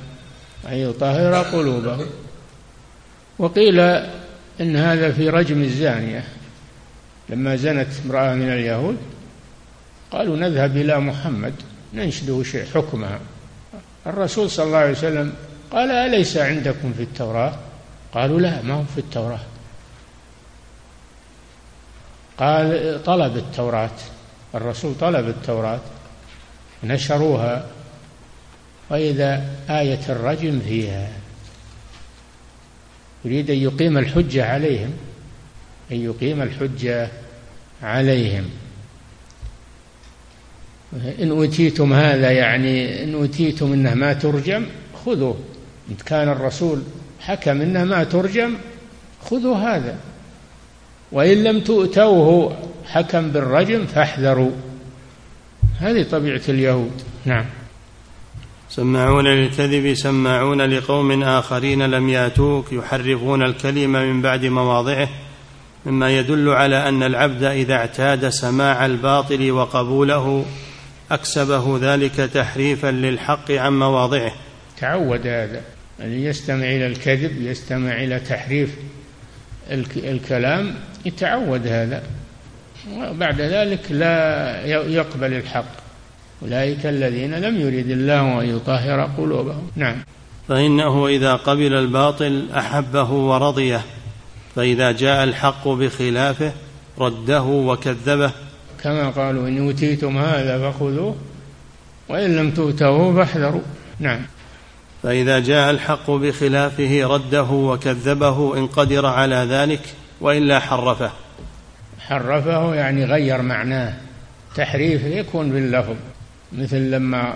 أن يطهر قلوبهم. وقيل إن هذا في رجم الزانية. لما زنت امرأة من اليهود قالوا نذهب إلى محمد ننشده شيء حكمها الرسول صلى الله عليه وسلم قال أليس عندكم في التوراة؟ قالوا لا ما هو في التوراة. قال طلب التوراة الرسول طلب التوراة نشروها وإذا آية الرجم فيها يريد أن يقيم الحجة عليهم أن يقيم الحجة عليهم. إن أوتيتم هذا يعني إن أوتيتم أنه ما ترجم خذوه. إن كان الرسول حكم أنه ما ترجم خذوا هذا. وإن لم تؤتوه حكم بالرجم فاحذروا. هذه طبيعة اليهود. نعم. سماعون للكذب سماعون لقوم آخرين لم ياتوك يحرفون الكلم من بعد مواضعه. مما يدل على أن العبد إذا اعتاد سماع الباطل وقبوله أكسبه ذلك تحريفا للحق عن مواضعه. تعود هذا. الذي يستمع إلى الكذب يستمع إلى تحريف الكلام يتعود هذا. وبعد ذلك لا يقبل الحق. أولئك الذين لم يرد الله أن يطهر قلوبهم. نعم. فإنه إذا قبل الباطل أحبه ورضيه. فإذا جاء الحق بخلافه رده وكذبه كما قالوا إن أوتيتم هذا فخذوه وإن لم تؤتوه فاحذروا. نعم. فإذا جاء الحق بخلافه رده وكذبه إن قدر على ذلك وإلا حرفه. حرفه يعني غير معناه. تحريف يكون باللفظ. مثل لما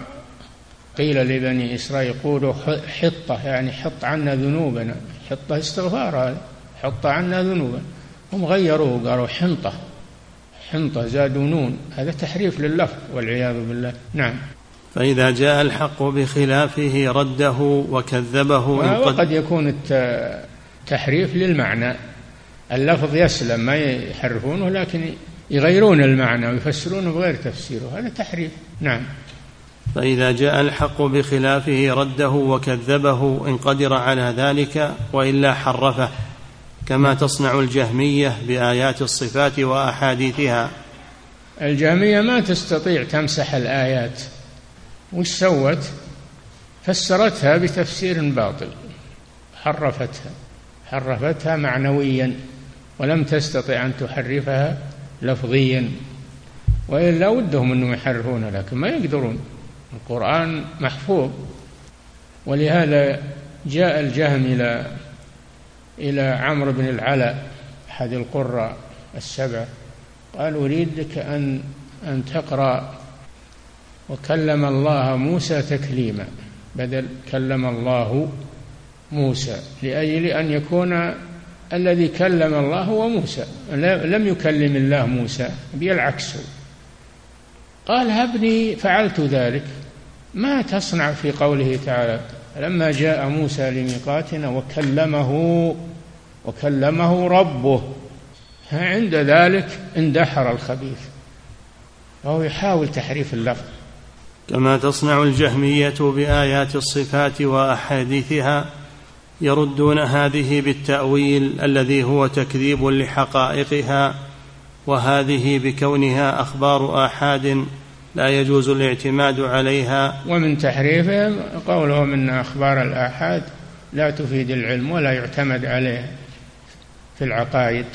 قيل لبني إسرائيل قولوا حطة يعني حط عنا ذنوبنا. حطة استغفار هذا. حط عنا ذنوبا هم غيروه قالوا حنطة. حنطة زادوا نون. هذا تحريف لللفظ والعياذ بالله. نعم. فإذا جاء الحق بخلافه رده وكذبه وقد يكون التحريف للمعنى. اللفظ يسلم ما يحرفونه لكن يغيرون المعنى ويفسرونه بغير تفسيره. هذا تحريف. نعم. فإذا جاء الحق بخلافه رده وكذبه إن قدر على ذلك وإلا حرفه. كما تصنع الجهمية بآيات الصفات وأحاديثها. الجهمية ما تستطيع تمسح الآيات. وش سوت؟ فسرتها بتفسير باطل. حرفتها. حرفتها معنويا ولم تستطع أن تحرفها لفظيا. وإلا ودهم أنهم يحرفون لكن ما يقدرون. القرآن محفوظ. ولهذا جاء الجهم إلى إلى عمرو بن العلاء أحد القراء السبعة قال أريدك أن أن تقرأ وكلم الله موسى تكليما. بدل كلم الله موسى لأجل أن يكون الذي كلم الله هو موسى. لم يكلم الله موسى بالعكس قال هبني فعلت ذلك. ما تصنع في قوله تعالى لما جاء موسى لميقاتنا وكلمه وكلمه ربه. عند ذلك اندحر الخبيث. وهو يحاول تحريف اللفظ. كما تصنع الجهمية بآيات الصفات وأحاديثها يردون هذه بالتأويل الذي هو تكذيب لحقائقها وهذه بكونها أخبار آحاد لا يجوز الاعتماد عليها. ومن تحريفهم قولهم إن أخبار الآحاد لا تفيد العلم ولا يعتمد عليها. في العقائد.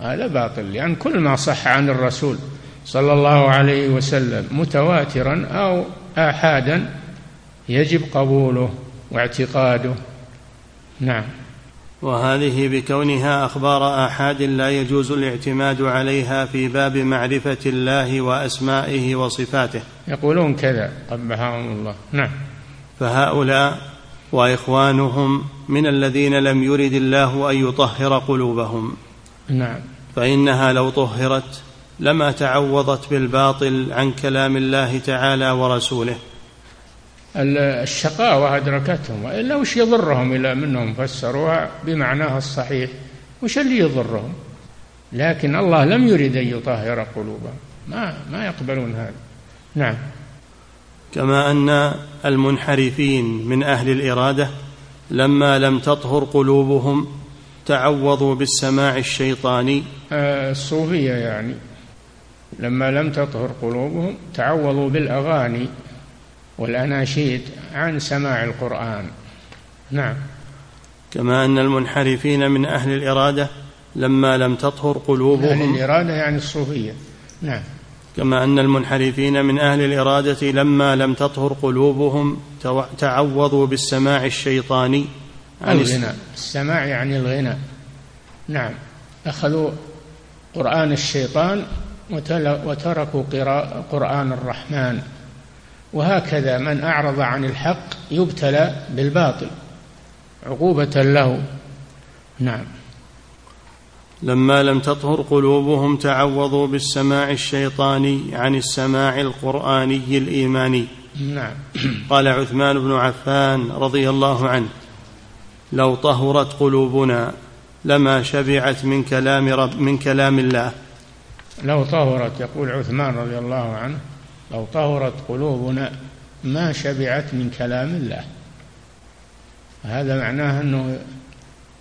هذا باطل لأن كل ما صح عن الرسول صلى الله عليه وسلم متواترا أو احادا يجب قبوله واعتقاده. نعم. وهذه بكونها أخبار آحاد لا يجوز الاعتماد عليها في باب معرفة الله وأسمائه وصفاته. يقولون كذا قبحهم الله. نعم. فهؤلاء وإخوانهم من الذين لم يرد الله أن يطهر قلوبهم. نعم. فإنها لو طهرت لما تعوضت بالباطل عن كلام الله تعالى ورسوله. الشقاوة أدركتهم وإلا وش يضرهم إلى منهم فسروها بمعناها الصحيح؟ وش اللي يضرهم؟ لكن الله لم يرد أن يطهر قلوبهم. ما ما يقبلون هذا. نعم. كما أن المنحرفين من أهل الإرادة لما لم تطهر قلوبهم تعوضوا بالسماع الشيطاني. آه، الصوفية يعني لما لم تطهر قلوبهم تعوضوا بالأغاني والأناشيد عن سماع القرآن. نعم. كما أن المنحرفين من أهل الإرادة لما لم تطهر قلوبهم أهل الإرادة يعني الصوفية. نعم. كما أن المنحرفين من أهل الإرادة لما لم تطهر قلوبهم تعوضوا بالسماع الشيطاني عن الغناء. السماع يعني الغناء. نعم. أخذوا قرآن الشيطان وتركوا قرآن الرحمن. وهكذا من أعرض عن الحق يبتلى بالباطل. عقوبة له. نعم. لما لم تطهر قلوبهم تعوضوا بالسماع الشيطاني عن السماع القرآني الإيماني. نعم. قال عثمان بن عفان رضي الله عنه لو طهرت قلوبنا لما شبعت من كلام رب من كلام الله. لو طهرت يقول عثمان رضي الله عنه لو طهرت قلوبنا ما شبعت من كلام الله. هذا معناه أنه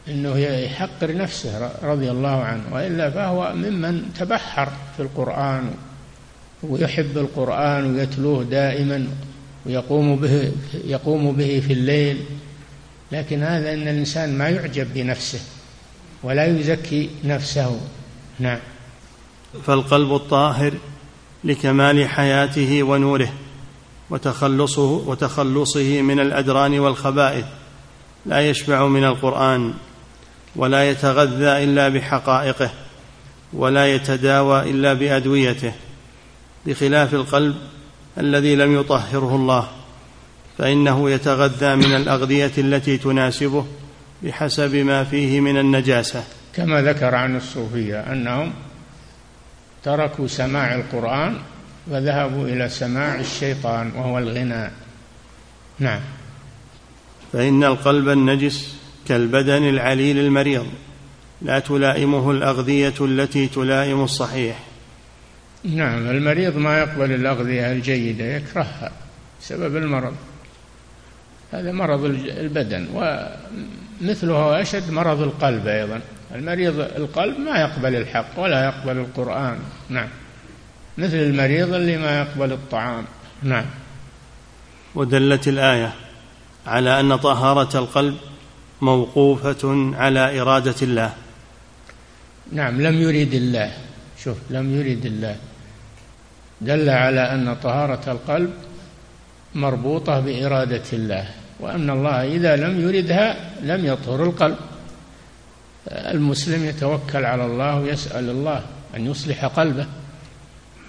إنه يحقر نفسه رضي الله عنه وإلا فهو ممن تبحر في القرآن ويحب القرآن ويتلوه دائما ويقوم به يقوم به في الليل. لكن هذا إن الإنسان ما يعجب بنفسه ولا يزكي نفسه. نعم. فالقلب الطاهر لكمال حياته ونوره وتخلصه وتخلصه من الأدران والخبائث لا يشبع من القرآن. ولا يتغذى إلا بحقائقه ولا يتداوى إلا بأدويته بخلاف القلب الذي لم يطهره الله فإنه يتغذى من الأغذية التي تناسبه بحسب ما فيه من النجاسة. كما ذكر عن الصوفية أنهم تركوا سماع القرآن وذهبوا إلى سماع الشيطان وهو الغناء. نعم. فإن القلب النجس كالبدن العليل المريض لا تلائمه الأغذية التي تلائم الصحيح. نعم المريض ما يقبل الأغذية الجيدة يكرهها بسبب المرض. هذا مرض البدن ومثله أشد مرض القلب أيضا. المريض القلب ما يقبل الحق ولا يقبل القرآن. نعم. مثل المريض اللي ما يقبل الطعام. نعم. ودلت الآية على أن طهارة القلب موقوفة على إرادة الله. نعم لم يريد الله. شوف لم يريد الله. دل على أن طهارة القلب مربوطة بإرادة الله وأن الله إذا لم يردها لم يطهر القلب. المسلم يتوكل على الله ويسأل الله أن يصلح قلبه.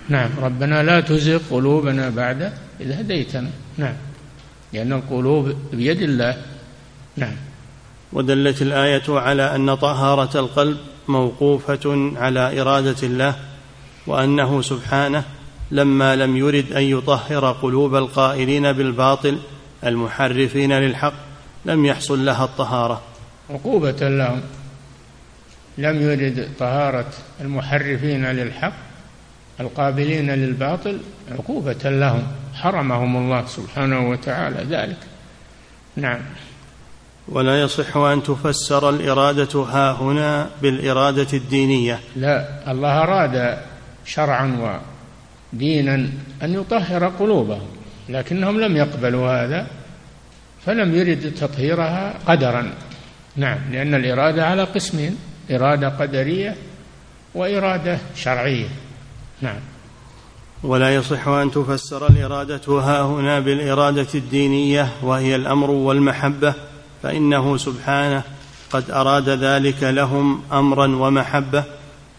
نعم ربنا لا تزغ قلوبنا بعد إذ هديتنا. نعم لأن القلوب بيد الله. نعم. ودلت الآية على أن طهارة القلب موقوفة على إرادة الله وأنه سبحانه لما لم يرد أن يطهر قلوب القائلين بالباطل المحرفين للحق لم يحصل لها الطهارة. عقوبة لهم. لم يرد طهارة المحرفين للحق القابلين للباطل عقوبة لهم. حرمهم الله سبحانه وتعالى ذلك. نعم. ولا يصح أن تفسر الإرادة ها هنا بالإرادة الدينية. لا الله أراد شرعا دينا أن يطهر قلوبهم لكنهم لم يقبلوا هذا فلم يرد تطهيرها قدرا. نعم لأن الإرادة على قسمين إرادة قدرية وإرادة شرعية. نعم. ولا يصح أن تفسر الإرادة ها هنا بالإرادة الدينية وهي الأمر والمحبة. فإنه سبحانه قد أراد ذلك لهم أمرا ومحبة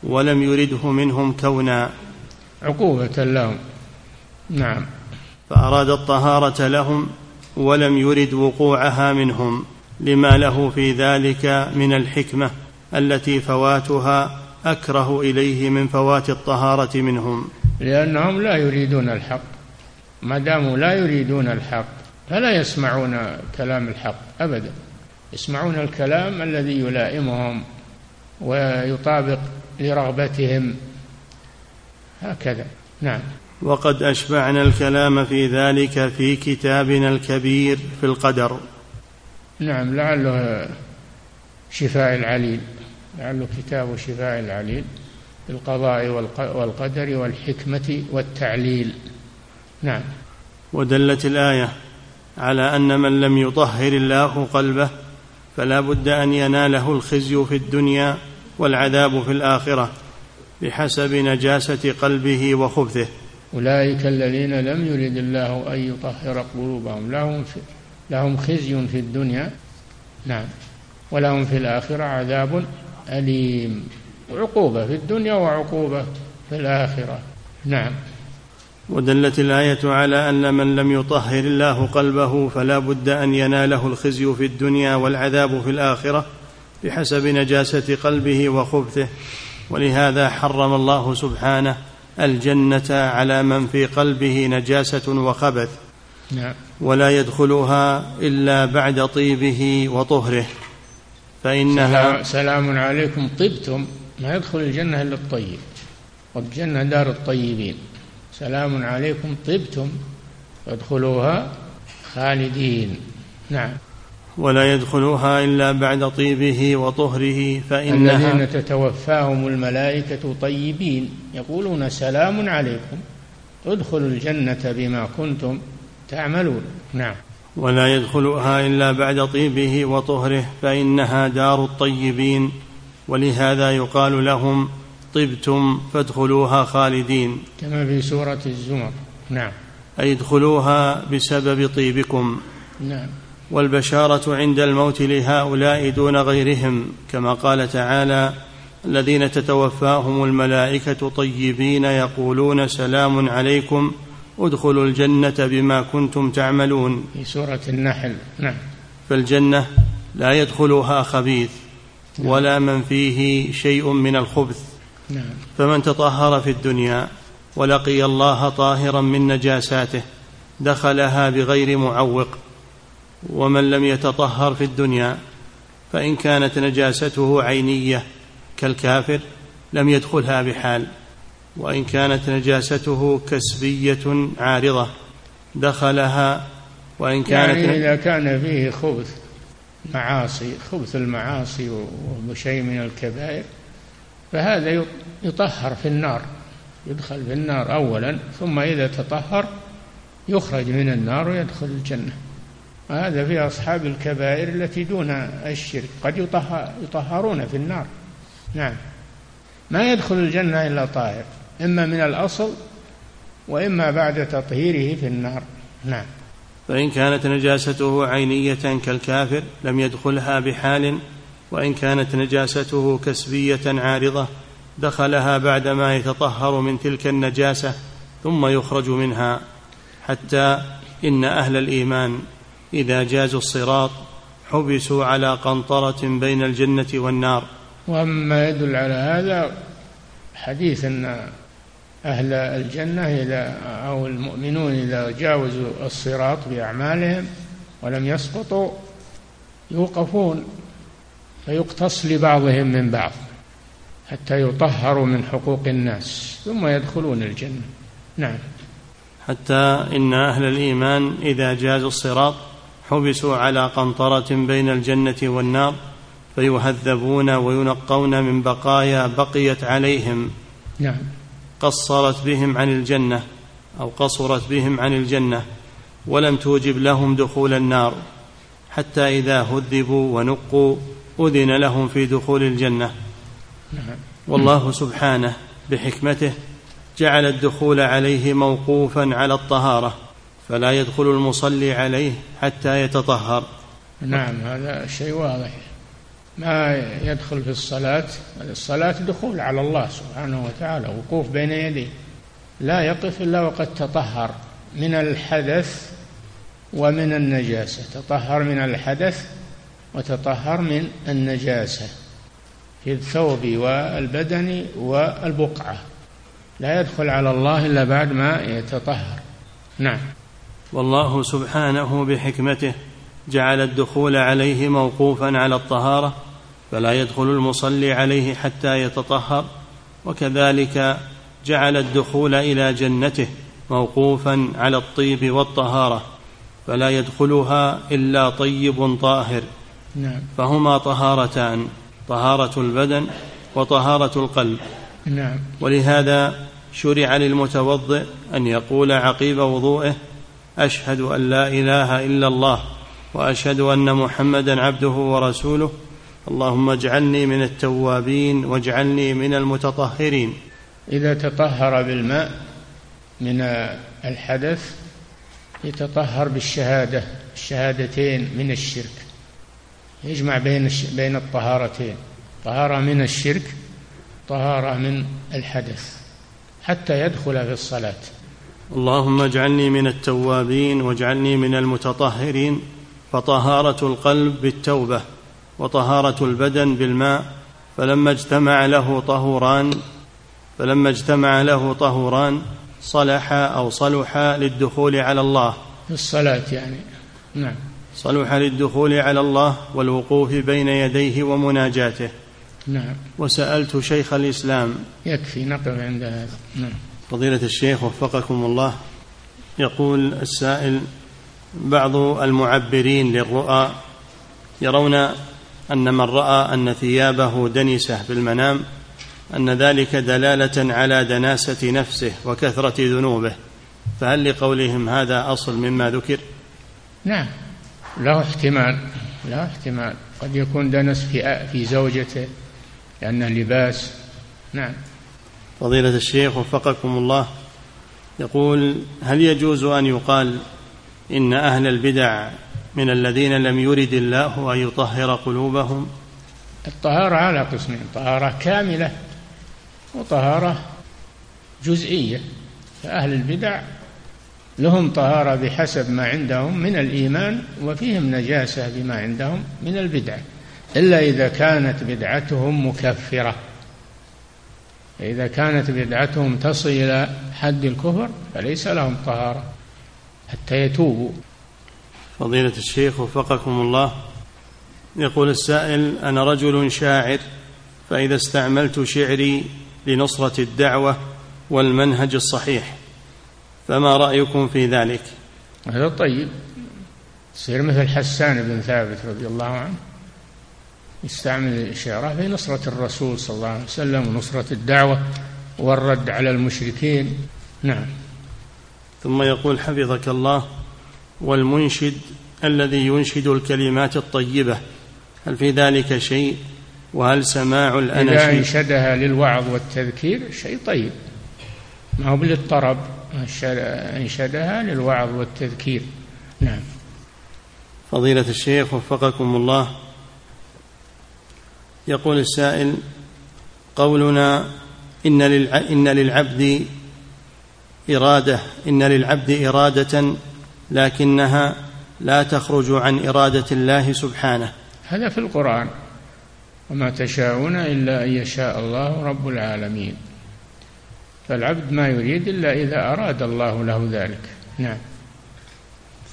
ولم يرده منهم كونا. عقوبة لهم. نعم. فأراد الطهارة لهم ولم يرد وقوعها منهم لما له في ذلك من الحكمة التي فواتها أكره إليه من فوات الطهارة منهم. لأنهم لا يريدون الحق. ما داموا لا يريدون الحق فلا يسمعون كلام الحق أبدا. يسمعون الكلام الذي يلائمهم ويطابق لرغبتهم. هكذا. نعم. وقد أشبعنا الكلام في ذلك في كتابنا الكبير في القدر. نعم لعله شفاء العليل. لعله كتاب شفاء العليل في القضاء والقدر والحكمة والتعليل. نعم. ودلت الآية على أن من لم يطهر الله قلبه فلا بد أن يناله الخزي في الدنيا والعذاب في الآخرة بحسب نجاسة قلبه وخبثه. أولئك الذين لم يرد الله أن يطهر قلوبهم. لهم لهم خزي في الدنيا. نعم. ولهم في الآخرة عذاب أليم. عقوبة في الدنيا وعقوبة في الآخرة. نعم. ودلت الآية على أن من لم يطهر الله قلبه فلا بد أن يناله الخزي في الدنيا والعذاب في الآخرة بحسب نجاسة قلبه وخبثه. ولهذا حرم الله سبحانه الجنة على من في قلبه نجاسة وخبث. نعم. ولا يدخلها إلا بعد طيبه وطهره. فإنها سلام عليكم. طبتم. ما يدخل الجنة إلا الطيب. والجنة دار الطيبين. سلام عليكم طبتم فادخلوها خالدين. نعم. ولا يدخلوها إلا بعد طيبه وطهره فإنها الذين تتوفاهم الملائكة طيبين يقولون سلام عليكم ادخلوا الجنة بما كنتم تعملون. نعم. ولا يدخلها إلا بعد طيبه وطهره فإنها دار الطيبين ولهذا يقال لهم طبتم فادخلوها خالدين. كما في سورة الزمر. نعم. أي ادخلوها بسبب طيبكم. نعم. والبشارة عند الموت لهؤلاء دون غيرهم كما قال تعالى الذين تتوفاهم الملائكة طيبين يقولون سلام عليكم ادخلوا الجنة بما كنتم تعملون. في سورة النحل. نعم. فالجنة لا يدخلها خبيث نعم. ولا من فيه شيء من الخبث. نعم. فمن تطهر في الدنيا ولقي الله طاهرا من نجاساته دخلها بغير معوق ومن لم يتطهر في الدنيا فإن كانت نجاسته عينية كالكافر لم يدخلها بحال وإن كانت نجاسته كسبية عارضة دخلها وإن كانت يعني إذا كان فيه خبث معاصي خبث المعاصي وشيء من الكبائر فهذا يطهر في النار يدخل في النار اولا ثم إذا تطهر يخرج من النار ويدخل الجنة. وهذا في أصحاب الكبائر التي دون الشرك قد يطهرون في النار. نعم. ما يدخل الجنة إلا طاهر إما من الأصل وإما بعد تطهيره في النار. نعم. فإن كانت نجاسته عينية كالكافر لم يدخلها بحال وإن كانت نجاسته كسبية عارضة دخلها بعدما يتطهر من تلك النجاسة ثم يخرج منها. حتى إن أهل الإيمان إذا جازوا الصراط حبسوا على قنطرة بين الجنة والنار. وأما يدل على هذا حديث أن أهل الجنة إذا أو المؤمنون إذا جاوزوا الصراط بأعمالهم ولم يسقطوا يوقفون. فيقتص لبعضهم من بعض حتى يطهروا من حقوق الناس ثم يدخلون الجنة. نعم. حتى إن أهل الإيمان إذا جازوا الصراط حبسوا على قنطرة بين الجنة والنار فيهذبون وينقون من بقايا بقيت عليهم. نعم. قصرت بهم عن الجنة أو قصرت بهم عن الجنة ولم توجب لهم دخول النار حتى إذا هذبوا ونقوا أذن لهم في دخول الجنة. والله سبحانه بحكمته جعل الدخول عليه موقوفا على الطهارة فلا يدخل المصلي عليه حتى يتطهر. نعم هذا شيء واضح. ما يدخل في الصلاة الصلاة دخول على الله سبحانه وتعالى وقوف بين يديه. لا يقف إلا وقد تطهر من الحدث ومن النجاسة. تطهر من الحدث وتطهر من النجاسة في الثوب والبدن والبقعة. لا يدخل على الله إلا بعد ما يتطهر. نعم. والله سبحانه بحكمته جعل الدخول عليه موقوفا على الطهارة فلا يدخل المصلي عليه حتى يتطهر وكذلك جعل الدخول إلى جنته موقوفا على الطيب والطهارة فلا يدخلها إلا طيب طاهر. نعم. فهما طهارتان طهارة البدن وطهارة القلب نعم. ولهذا شرع للمتوضئ أن يقول عقيب وضوءه أشهد أن لا إله إلا الله وأشهد أن محمدا عبده ورسوله اللهم اجعلني من التوابين واجعلني من المتطهرين إذا تطهر بالماء من الحدث يتطهر بالشهادة الشهادتين من الشرك يجمع بين بين الطهارتين. طهارة من الشرك طهارة من الحدث حتى يدخل في الصلاة. اللهم اجعلني من التوابين واجعلني من المتطهرين. فطهارة القلب بالتوبة وطهارة البدن بالماء. فلما اجتمع له طهوران فلما اجتمع له طهوران صلح أو صلح للدخول على الله. في الصلاة يعني. نعم. صلح للدخول على الله والوقوف بين يديه ومناجاته. نعم. وسألت شيخ الإسلام. يكفي نقف عند هذا. نعم. فضيلة الشيخ وفقكم الله يقول السائل بعض المعبرين للرؤى يرون أن من رأى أن ثيابه دنسة بالمنام أن ذلك دلالة على دناسة نفسه وكثرة ذنوبه. فهل لقولهم هذا أصل مما ذكر؟ نعم. له احتمال له احتمال. قد يكون دنس في في زوجته لأنه لباس نعم. فضيلة الشيخ وفقكم الله. يقول هل يجوز أن يقال إن أهل البدع من الذين لم يرد الله أن يطهر قلوبهم؟ الطهارة على قسمين. طهارة كاملة وطهارة جزئية. فأهل البدع لهم طهارة بحسب ما عندهم من الإيمان وفيهم نجاسة بما عندهم من البدع إلا إذا كانت بدعتهم مكفرة. إذا كانت بدعتهم تصل إلى حد الكفر فليس لهم طهارة حتى يتوبوا. فضيلة الشيخ وفقكم الله يقول السائل أنا رجل شاعر فإذا استعملت شعري لنصرة الدعوة والمنهج الصحيح فما رأيكم في ذلك؟ هذا طيب. يصير مثل حسان بن ثابت رضي الله عنه. يستعمل شعره في نصرة الرسول صلى الله عليه وسلم ونصرة الدعوة والرد على المشركين. نعم. ثم يقول حفظك الله والمنشد الذي ينشد الكلمات الطيبة هل في ذلك شيء؟ وهل سماع الأناشيد؟ إذا أنشدها للوعظ والتذكير شيء طيب. ما هو للطرب أنشدها للوعظ والتذكير. نعم. فضيلة الشيخ وفقكم الله. يقول السائل قولنا إن. إن للعبد إرادة إن للعبد إرادة لكنها لا تخرج عن إرادة الله سبحانه. هذا في القرآن. وما تشاءون إلا أن يشاء الله رب العالمين. فالعبد ما يريد إلا إذا أراد الله له ذلك. نعم.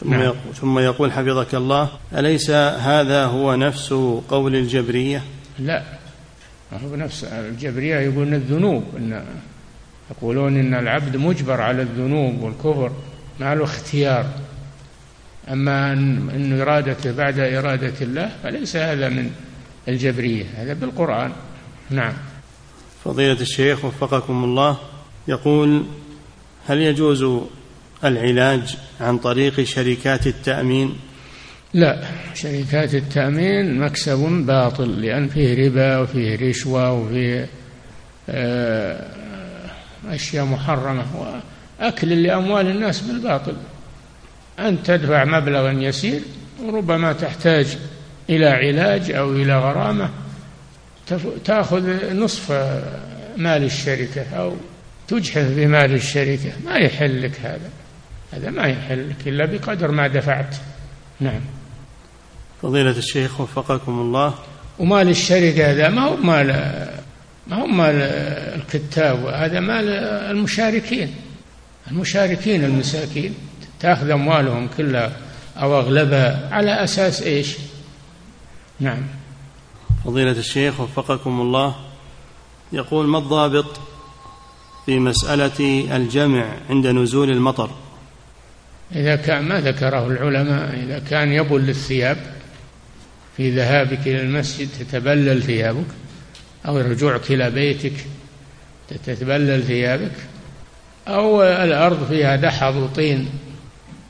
ثم, نعم. يقول ثم يقول حفظك الله أليس هذا هو نفس قول الجبرية؟ لا هو نفس. الجبرية يقولون الذنوب. إن يقولون إن العبد مجبر على الذنوب والكفر ما له اختيار. أما أن إرادته بعد إرادة الله فليس هذا من الجبرية هذا بالقرآن. نعم. فضيلة الشيخ وفقكم الله. يقول هل يجوز العلاج عن طريق شركات التأمين؟ لا شركات التأمين مكسب باطل لأن فيه ربا وفيه رشوة وفيه آه، أشياء محرمة. وأكل لأموال الناس بالباطل. أنت تدفع مبلغا يسير وربما تحتاج إلى علاج أو إلى غرامة تأخذ نصف مال الشركة أو تجحف بمال الشركة. ما يحل لك هذا. هذا ما يحل لك إلا بقدر ما دفعت. نعم. فضيلة الشيخ وفقكم الله. ومال الشركة هذا ما هو مال ما هو مال الكتاب هذا مال المشاركين. المشاركين المساكين. تأخذ أموالهم كلها أو أغلبها على أساس إيش؟ نعم. فضيلة الشيخ وفقكم الله. يقول ما الضابط؟ في مسألة الجمع عند نزول المطر. إذا كان ما ذكره العلماء إذا كان يبل الثياب في ذهابك إلى المسجد تتبلل ثيابك أو رجوعك إلى بيتك تتبلل ثيابك أو الأرض فيها دحض وطين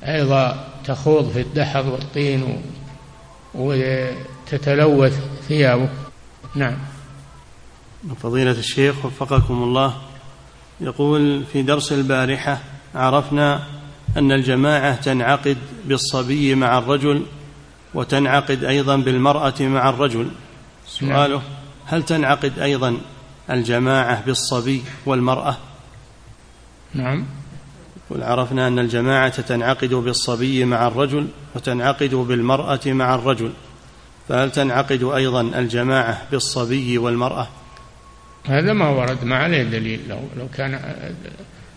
أيضا تخوض في الدحض والطين وتتلوث ثيابك. نعم. فضيلة الشيخ وفقكم الله. يقول في درس البارحة عرفنا أن الجماعة تنعقد بالصبي مع الرجل وتنعقد أيضا بالمرأة مع الرجل. سؤاله هل تنعقد أيضا الجماعة بالصبي والمرأة؟ نعم. قل عرفنا أن الجماعة تنعقد بالصبي مع الرجل وتنعقد بالمرأة مع الرجل. فهل تنعقد أيضا الجماعة بالصبي والمرأة؟ هذا ما ورد ما عليه دليل. لو لو كان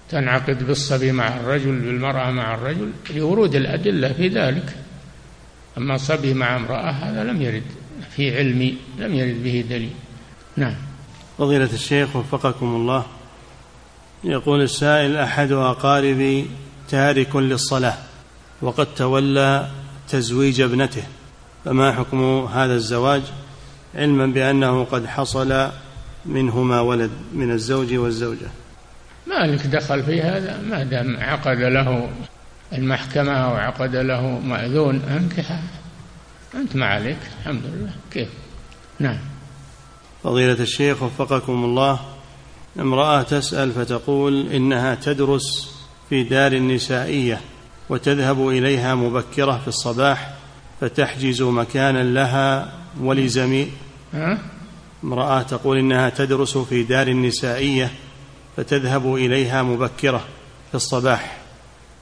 تنعقد بالصبي مع الرجل بالمرأة مع الرجل لورود الأدلة في ذلك. أما صبي مع امرأة هذا لم يرد في علمي لم يرد به دليل. نعم. فضيلة الشيخ وفقكم الله يقول السائل أحد أقاربي تارك للصلاة وقد تولى تزويج ابنته فما حكم هذا الزواج؟ علما بأنه قد حصل منهما ولد من الزوج والزوجة. ما لك دخل في هذا ما دام عقد له المحكمة أو عقد له مأذون أنكحه. أنت ما عليك الحمد لله. كيف؟ نعم. فضيلة الشيخ وفقكم الله امرأة تسأل فتقول إنها تدرس في دار نسائية وتذهب إليها مبكرة في الصباح فتحجز مكانا لها ولزميل امرأة تقول إنها تدرس في دار نسائية فتذهب إليها مبكرة في الصباح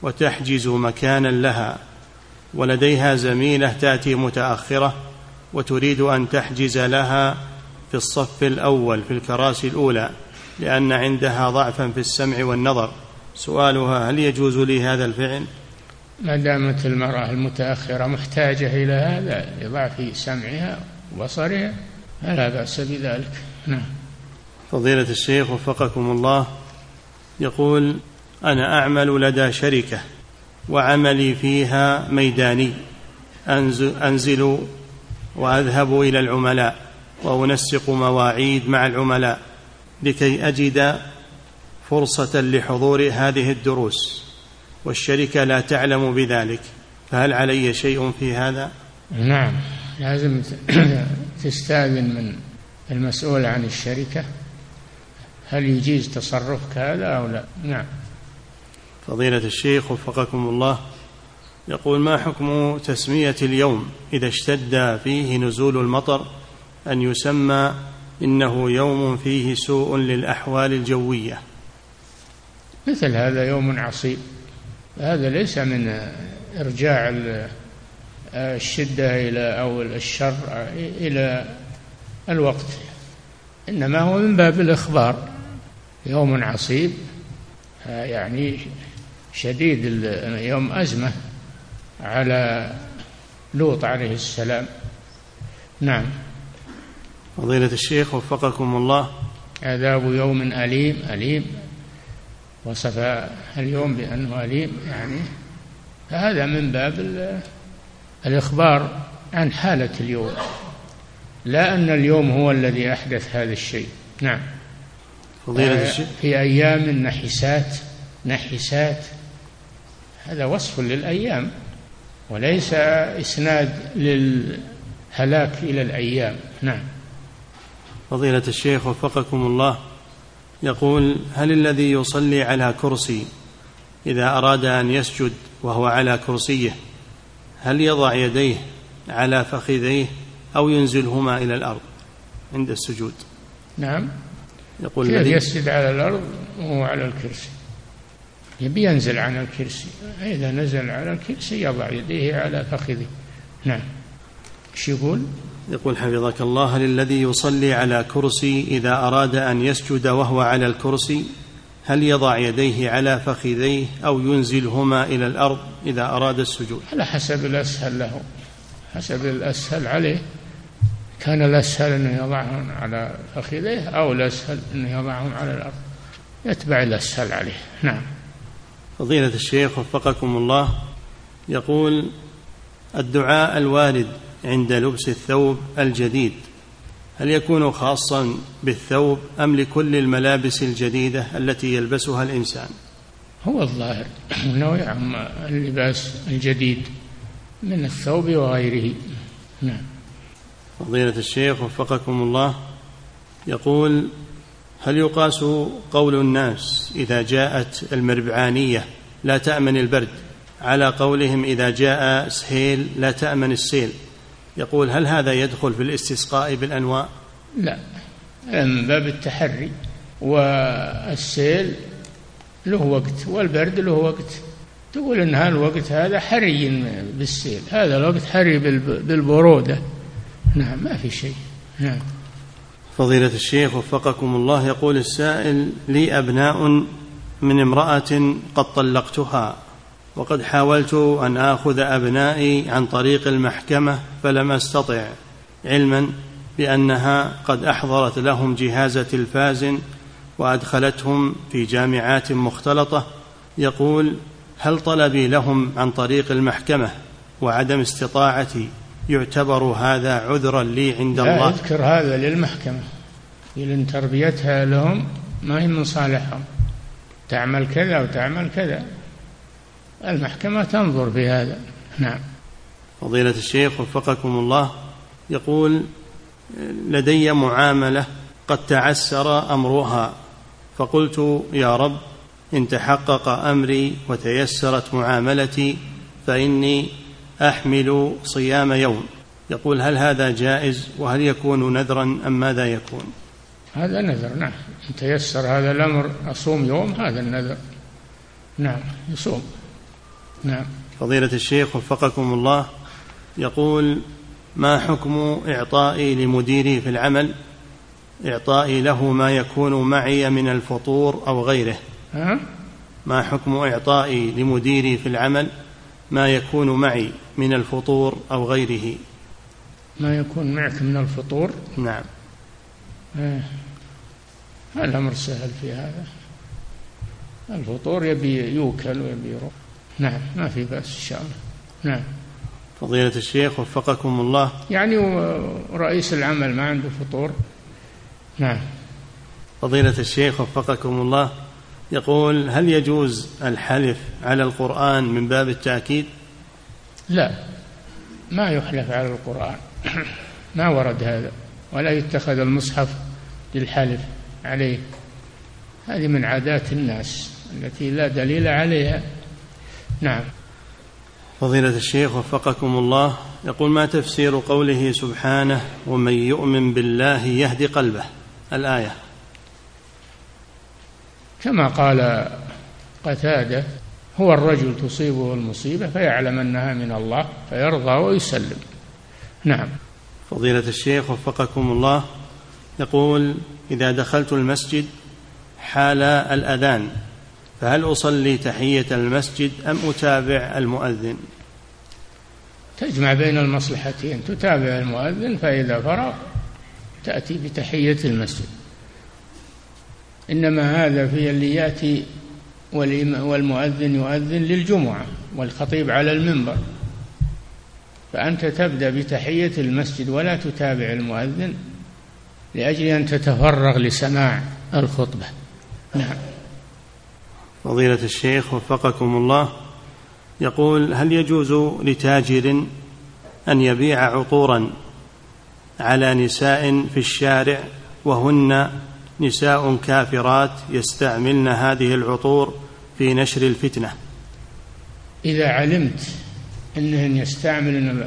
وتحجز مكانا لها. ولديها زميلة تأتي متأخرة وتريد أن تحجز لها في الصف الأول في الكراسي الأولى لأن عندها ضعفا في السمع والنظر. سؤالها هل يجوز لي هذا الفعل؟ ما دامت المرأة المتأخرة محتاجة إلى هذا لضعف سمعها وبصرها. فلا بأس بذلك. نعم. فضيلة الشيخ وفقكم الله يقول أنا أعمل لدى شركة وعملي فيها ميداني. أنزل وأذهب إلى العملاء وأنسق مواعيد مع العملاء لكي أجد فرصة لحضور هذه الدروس والشركة لا تعلم بذلك. فهل علي شيء في هذا؟ نعم. لازم تستأذن من المسؤول عن الشركة؟ هل يجيز تصرفك هذا أو لا؟ نعم. فضيلة الشيخ وفقكم الله يقول ما حكم تسمية اليوم إذا اشتد فيه نزول المطر أن يسمى إنه يوم فيه سوء للأحوال الجوية؟ مثل هذا يوم عصيب. هذا ليس من إرجاع الشدة إلى أو الشر إلى الوقت. إنما هو من باب الإخبار. يوم عصيب يعني شديد يوم أزمة على لوط عليه السلام. نعم. فضيلة الشيخ وفقكم الله. عذاب يوم أليم أليم. وصف اليوم بأنه أليم يعني فهذا من باب الإخبار عن حالة اليوم لا أن اليوم هو الذي أحدث هذا الشيء. نعم. فضيلة الشيخ. في أيام نحسات نحسات هذا وصف للأيام وليس إسناد للهلاك إلى الأيام. نعم. فضيلة الشيخ وفقكم الله يقول هل الذي يصلي على كرسي إذا أراد أن يسجد وهو على كرسيه هل يضع يديه على فخذيه أو ينزلهما إلى الأرض عند السجود؟ نعم. يقول كيف يسجد على الأرض وهو على الكرسي؟ يبي ينزل عن الكرسي. إذا نزل على الكرسي يضع يديه على فخذه. نعم. إيش يقول؟ يقول حفظك الله هل الذي يصلي على كرسي إذا أراد أن يسجد وهو على الكرسي هل يضع يديه على فخذيه أو ينزلهما إلى الأرض إذا أراد السجود؟ على حسب الأسهل له. حسب الأسهل عليه. كان الأسهل أنه يضعهم على فخذيه أو الأسهل أنه يضعهم على الأرض. يتبع الأسهل عليه. نعم. فضيلة الشيخ وفقكم الله يقول الدعاء الوارد عند لبس الثوب الجديد. هل يكون خاصا بالثوب أم لكل الملابس الجديدة التي يلبسها الإنسان؟ هو الظاهر انه يعم اللباس الجديد من الثوب وغيره. نعم. فضيلة الشيخ وفقكم الله يقول هل يقاس قول الناس إذا جاءت المربعانية لا تأمن البرد على قولهم إذا جاء سهيل لا تأمن السيل؟ يقول هل هذا يدخل في الاستسقاء بالأنواء؟ لا من باب التحري والسيل له وقت والبرد له وقت. تقول إن الوقت هذا حري بالسيل هذا الوقت حري بالبرودة. نعم ما في شيء. نعم. فضيلة الشيخ وفقكم الله يقول السائل لي أبناء من امرأة قد طلقتها. وقد حاولت أن آخذ أبنائي عن طريق المحكمة فلم أستطع علما بأنها قد أحضرت لهم جهاز تلفاز وأدخلتهم في جامعات مختلطة يقول هل طلبي لهم عن طريق المحكمة وعدم استطاعتي يعتبر هذا عذرا لي عند لا الله؟ اذكر هذا للمحكمة لأن تربيتها لهم ما هي من صالحهم تعمل كذا وتعمل كذا. المحكمة تنظر في هذا. نعم. فضيلة الشيخ وفقكم الله يقول لدي معاملة قد تعسر أمرها. فقلت يا رب إن تحقق أمري وتيسرت معاملتي فإني أحمل صيام يوم. يقول هل هذا جائز؟ وهل يكون نذرا أم ماذا يكون؟ هذا نذر نعم. إن تيسر هذا الأمر أصوم يوم هذا النذر. نعم يصوم. نعم. فضيلة الشيخ وفقكم الله يقول ما حكم إعطائي لمديري في العمل؟ إعطائي له ما يكون معي من الفطور أو غيره. ها؟ ما حكم إعطائي لمديري في العمل ما يكون معي من الفطور أو غيره؟ ما يكون معك من الفطور؟ نعم. آه. الأمر سهل في هذا. الفطور يبي يوكل ويبي يروح. نعم ما في بأس إن شاء الله. نعم. فضيلة الشيخ وفقكم الله. يعني رئيس العمل ما عنده فطور. نعم. فضيلة الشيخ وفقكم الله. يقول هل يجوز الحلف على القرآن من باب التأكيد؟ لا. ما يحلف على القرآن. ما ورد هذا. ولا يتخذ المصحف للحلف عليه. هذه من عادات الناس التي لا دليل عليها. نعم. فضيلة الشيخ وفقكم الله يقول ما تفسير قوله سبحانه ومن يؤمن بالله يهدي قلبه؟ الآية. كما قال قتادة هو الرجل تصيبه المصيبة فيعلم أنها من الله فيرضى ويسلم. نعم. فضيلة الشيخ وفقكم الله يقول إذا دخلت المسجد حال الأذان فهل أصلي تحية المسجد أم أتابع المؤذن؟ تجمع بين المصلحتين تتابع المؤذن فإذا فرغ تأتي بتحية المسجد. إنما هذا في اللي يأتي والمؤذن يؤذن للجمعة والخطيب على المنبر. فأنت تبدأ بتحية المسجد ولا تتابع المؤذن لأجل أن تتفرغ لسماع الخطبة. نعم. فضيلة الشيخ وفقكم الله يقول هل يجوز لتاجر أن يبيع عطورا على نساء في الشارع وهن نساء كافرات يستعملن هذه العطور في نشر الفتنة؟ إذا علمت أنهن يستعملن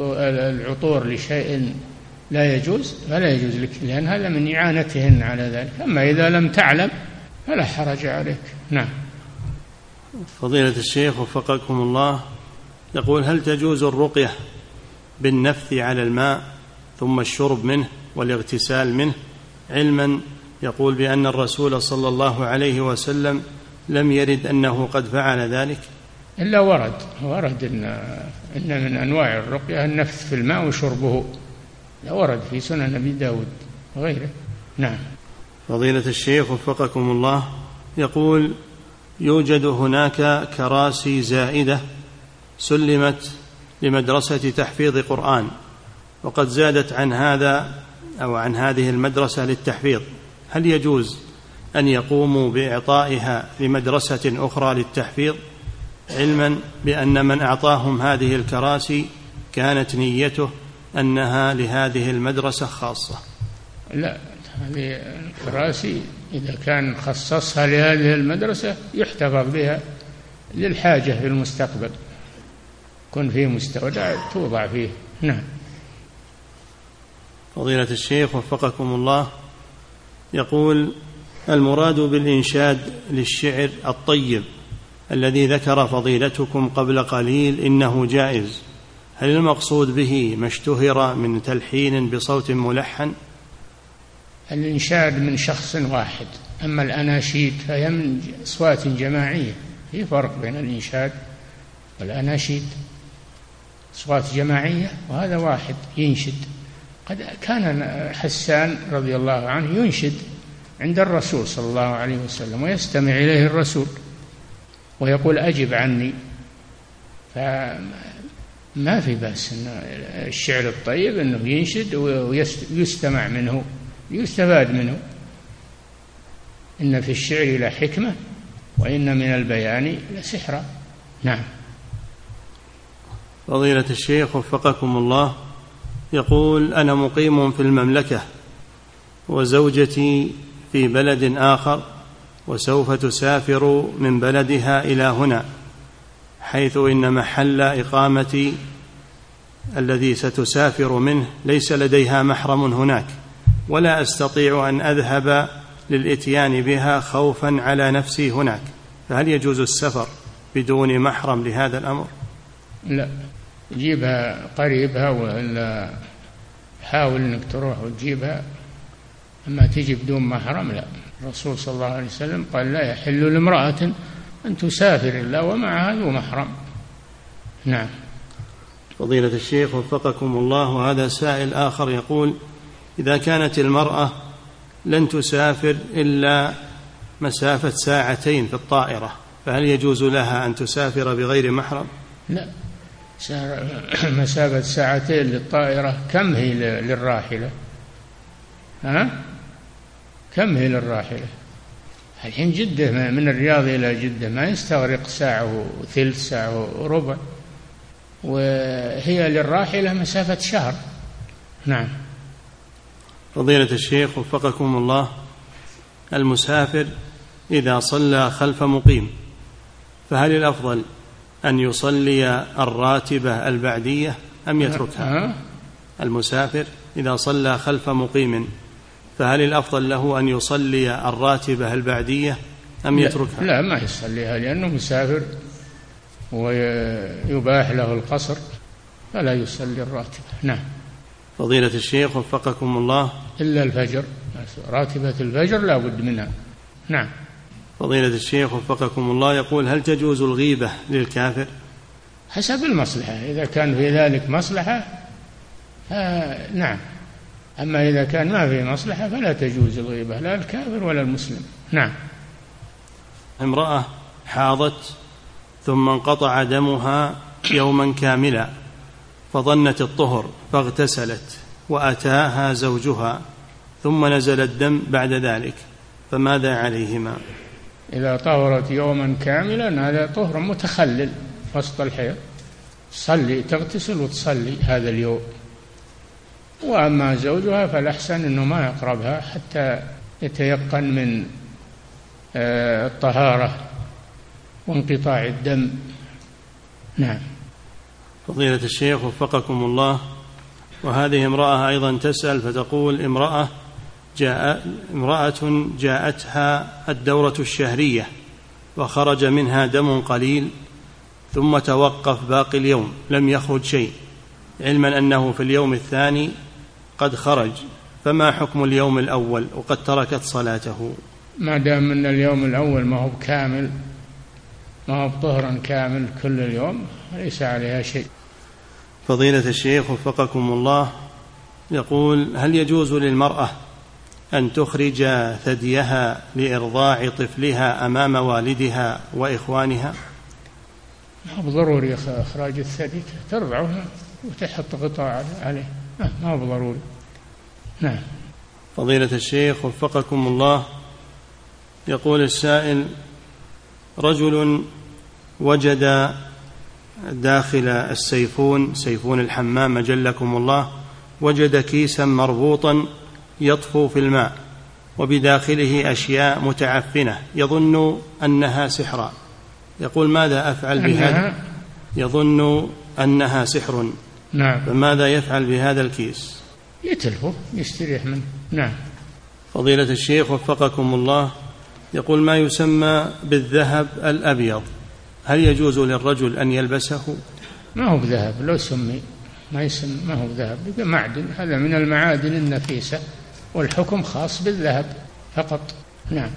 العطور لشيء لا يجوز فلا يجوز لك لأن هذا من إعانتهن على ذلك. أما إذا لم تعلم فلا حرج عليك. نعم. فضيلة الشيخ وفقكم الله يقول هل تجوز الرقية بالنفث على الماء ثم الشرب منه والاغتسال منه؟ علما يقول بأن الرسول صلى الله عليه وسلم لم يرد أنه قد فعل ذلك. إلا ورد ورد إن إن من أنواع الرقية النفث في الماء وشربه. لا ورد في سنن أبي داود وغيره. نعم. فضيلة الشيخ وفقكم الله يقول يوجد هناك كراسي زائدة سلمت لمدرسة تحفيظ قرآن وقد زادت عن هذا أو عن هذه المدرسة للتحفيظ. هل يجوز أن يقوموا بإعطائها لمدرسه أخرى للتحفيظ؟ علما بأن من أعطاهم هذه الكراسي كانت نيته أنها لهذه المدرسة خاصة. لا هذه الكراسي إذا كان خصصها لهذه المدرسة يحتفظ بها للحاجة في المستقبل. يكون فيه مستودع توضع فيه. نعم. فضيلة الشيخ وفقكم الله يقول المراد بالإنشاد للشعر الطيب الذي ذكر فضيلتكم قبل قليل إنه جائز. هل المقصود به ما اشتهر من تلحين بصوت ملحن؟ الإنشاد من شخص واحد. أما الأناشيد فهي من أصوات جماعية. في فرق بين الإنشاد والأناشيد. أصوات جماعية وهذا واحد ينشد. قد كان حسان رضي الله عنه ينشد عند الرسول صلى الله عليه وسلم ويستمع إليه الرسول ويقول أجب عني. فما في بأس أن الشعر الطيب أنه ينشد ويستمع منه. يستفاد منه. إن في الشعر لحكمة وإن من البيان لسحرا نعم. فضيلة الشيخ وفقكم الله يقول أنا مقيم في المملكة وزوجتي في بلد آخر وسوف تسافر من بلدها إلى هنا حيث إن محل إقامتي الذي ستسافر منه ليس لديها محرم هناك. ولا أستطيع أن أذهب للإتيان بها خوفا على نفسي هناك. فهل يجوز السفر بدون محرم لهذا الأمر؟ لا. جيبها قريبها ولا حاول إنك تروح وتجيبها. أما تجي بدون محرم لا. الرسول صلى الله عليه وسلم قال لا يحل لامرأة أن تسافر إلا ومعها ذو محرم. نعم. فضيلة الشيخ وفقكم الله وهذا سائل آخر يقول إذا كانت المرأة لن تسافر إلا مسافة ساعتين في الطائرة فهل يجوز لها أن تسافر بغير محرم؟ لا. مسافة ساعتين للطائرة كم هي للراحلة؟ ها؟ كم هي للراحلة؟ الحين جدة من الرياض إلى جدة ما يستغرق ساعة وثلث ساعة وربع. وهي للراحلة مسافة شهر. نعم. فضيلة الشيخ وفقكم الله المسافر إذا صلى خلف مقيم فهل الأفضل أن يصلي الراتبة البعدية أم يتركها؟ المسافر إذا صلى خلف مقيم فهل الأفضل له أن يصلي الراتبة البعدية أم يتركها؟ لا ما يصليها لأنه مسافر ويباح له القصر فلا يصلي الراتبة. نعم. فضيلة الشيخ وفقكم الله إلا الفجر. راتبة الفجر لا بد منها. نعم. فضيلة الشيخ وفقكم الله يقول هل تجوز الغيبة للكافر؟ حسب المصلحة. إذا كان في ذلك مصلحة نعم. أما إذا كان ما في مصلحة فلا تجوز الغيبة لا الكافر ولا المسلم. نعم. امرأة حاضت ثم انقطع دمها يوما كاملا فظنت الطهر فاغتسلت. وأتاها زوجها تصل نزل الدم بعد ذلك فماذا عليهما؟ إذا طهرت يوما كاملا هذا طهر متخلل وسط الحيض. تصلي تغتسل وتصلي هذا اليوم. وأما زوجها فالأحسن أنه ما يقربها حتى يتيقن من آه، الطهارة وانقطاع الدم. نعم. فضيلة الشيخ وفقكم الله وهذه امرأة أيضا تسأل فتقول امرأة جاء امرأة جاءتها الدورة الشهرية وخرج منها دم قليل ثم توقف باقي اليوم لم يخرج شيء علما أنه في اليوم الثاني قد خرج. فما حكم اليوم الأول؟ وقد تركت صلاته. ما دام أن اليوم الأول ما هو كامل ما هو طهرا كامل كل اليوم ليس عليها شيء. فضيلة الشيخ وفقكم الله يقول هل يجوز للمرأة أن تخرج ثديها لإرضاع طفلها أمام والدها وإخوانها؟ ما هو ضروري إخراج الثدي ترضعه وتحط غطاء عليه. ما هو ضروري. نعم. فضيلة الشيخ وفقكم الله يقول السائل رجل وجد داخل السيفون سيفون الحمام جلكم الله وجد كيسا مربوطا يطفو في الماء وبداخله أشياء متعفنة يظن أنها سحرا يقول ماذا أفعل بهذا؟ يظن أنها سحر. نعم. فماذا يفعل بهذا الكيس؟ يتلفه يستريح منه. نعم. فضيلة الشيخ وفقكم الله يقول ما يسمى بالذهب الأبيض. هل يجوز للرجل أن يلبسه؟ ما هو بذهب لو سمي ما يسمى ما هو بذهب. معدن هذا من المعادن النفيسة والحكم خاص بالذهب فقط. نعم.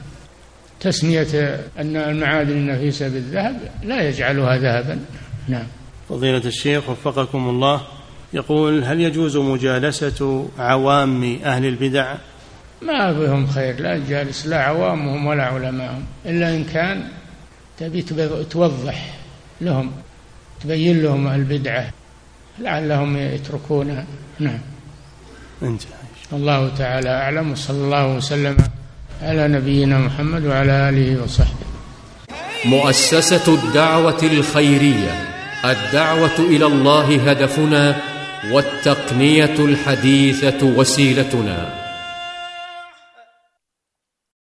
تسمية أن المعادن النفيسة بالذهب لا يجعلها ذهبا. نعم. فضيلة الشيخ وفقكم الله يقول هل يجوز مجالسة عوام أهل البدع؟ ما بهم خير لا جالس لا عوامهم ولا علماءهم. إلا إن كان تبي توضح لهم تبين لهم البدعة لعلهم يتركونها. نعم. انتهى. الله تعالى أعلم وصلى الله وسلم على نبينا محمد وعلى آله وصحبه. مؤسسة الدعوة الخيرية الدعوة إلى الله هدفنا والتقنية الحديثة وسيلتنا.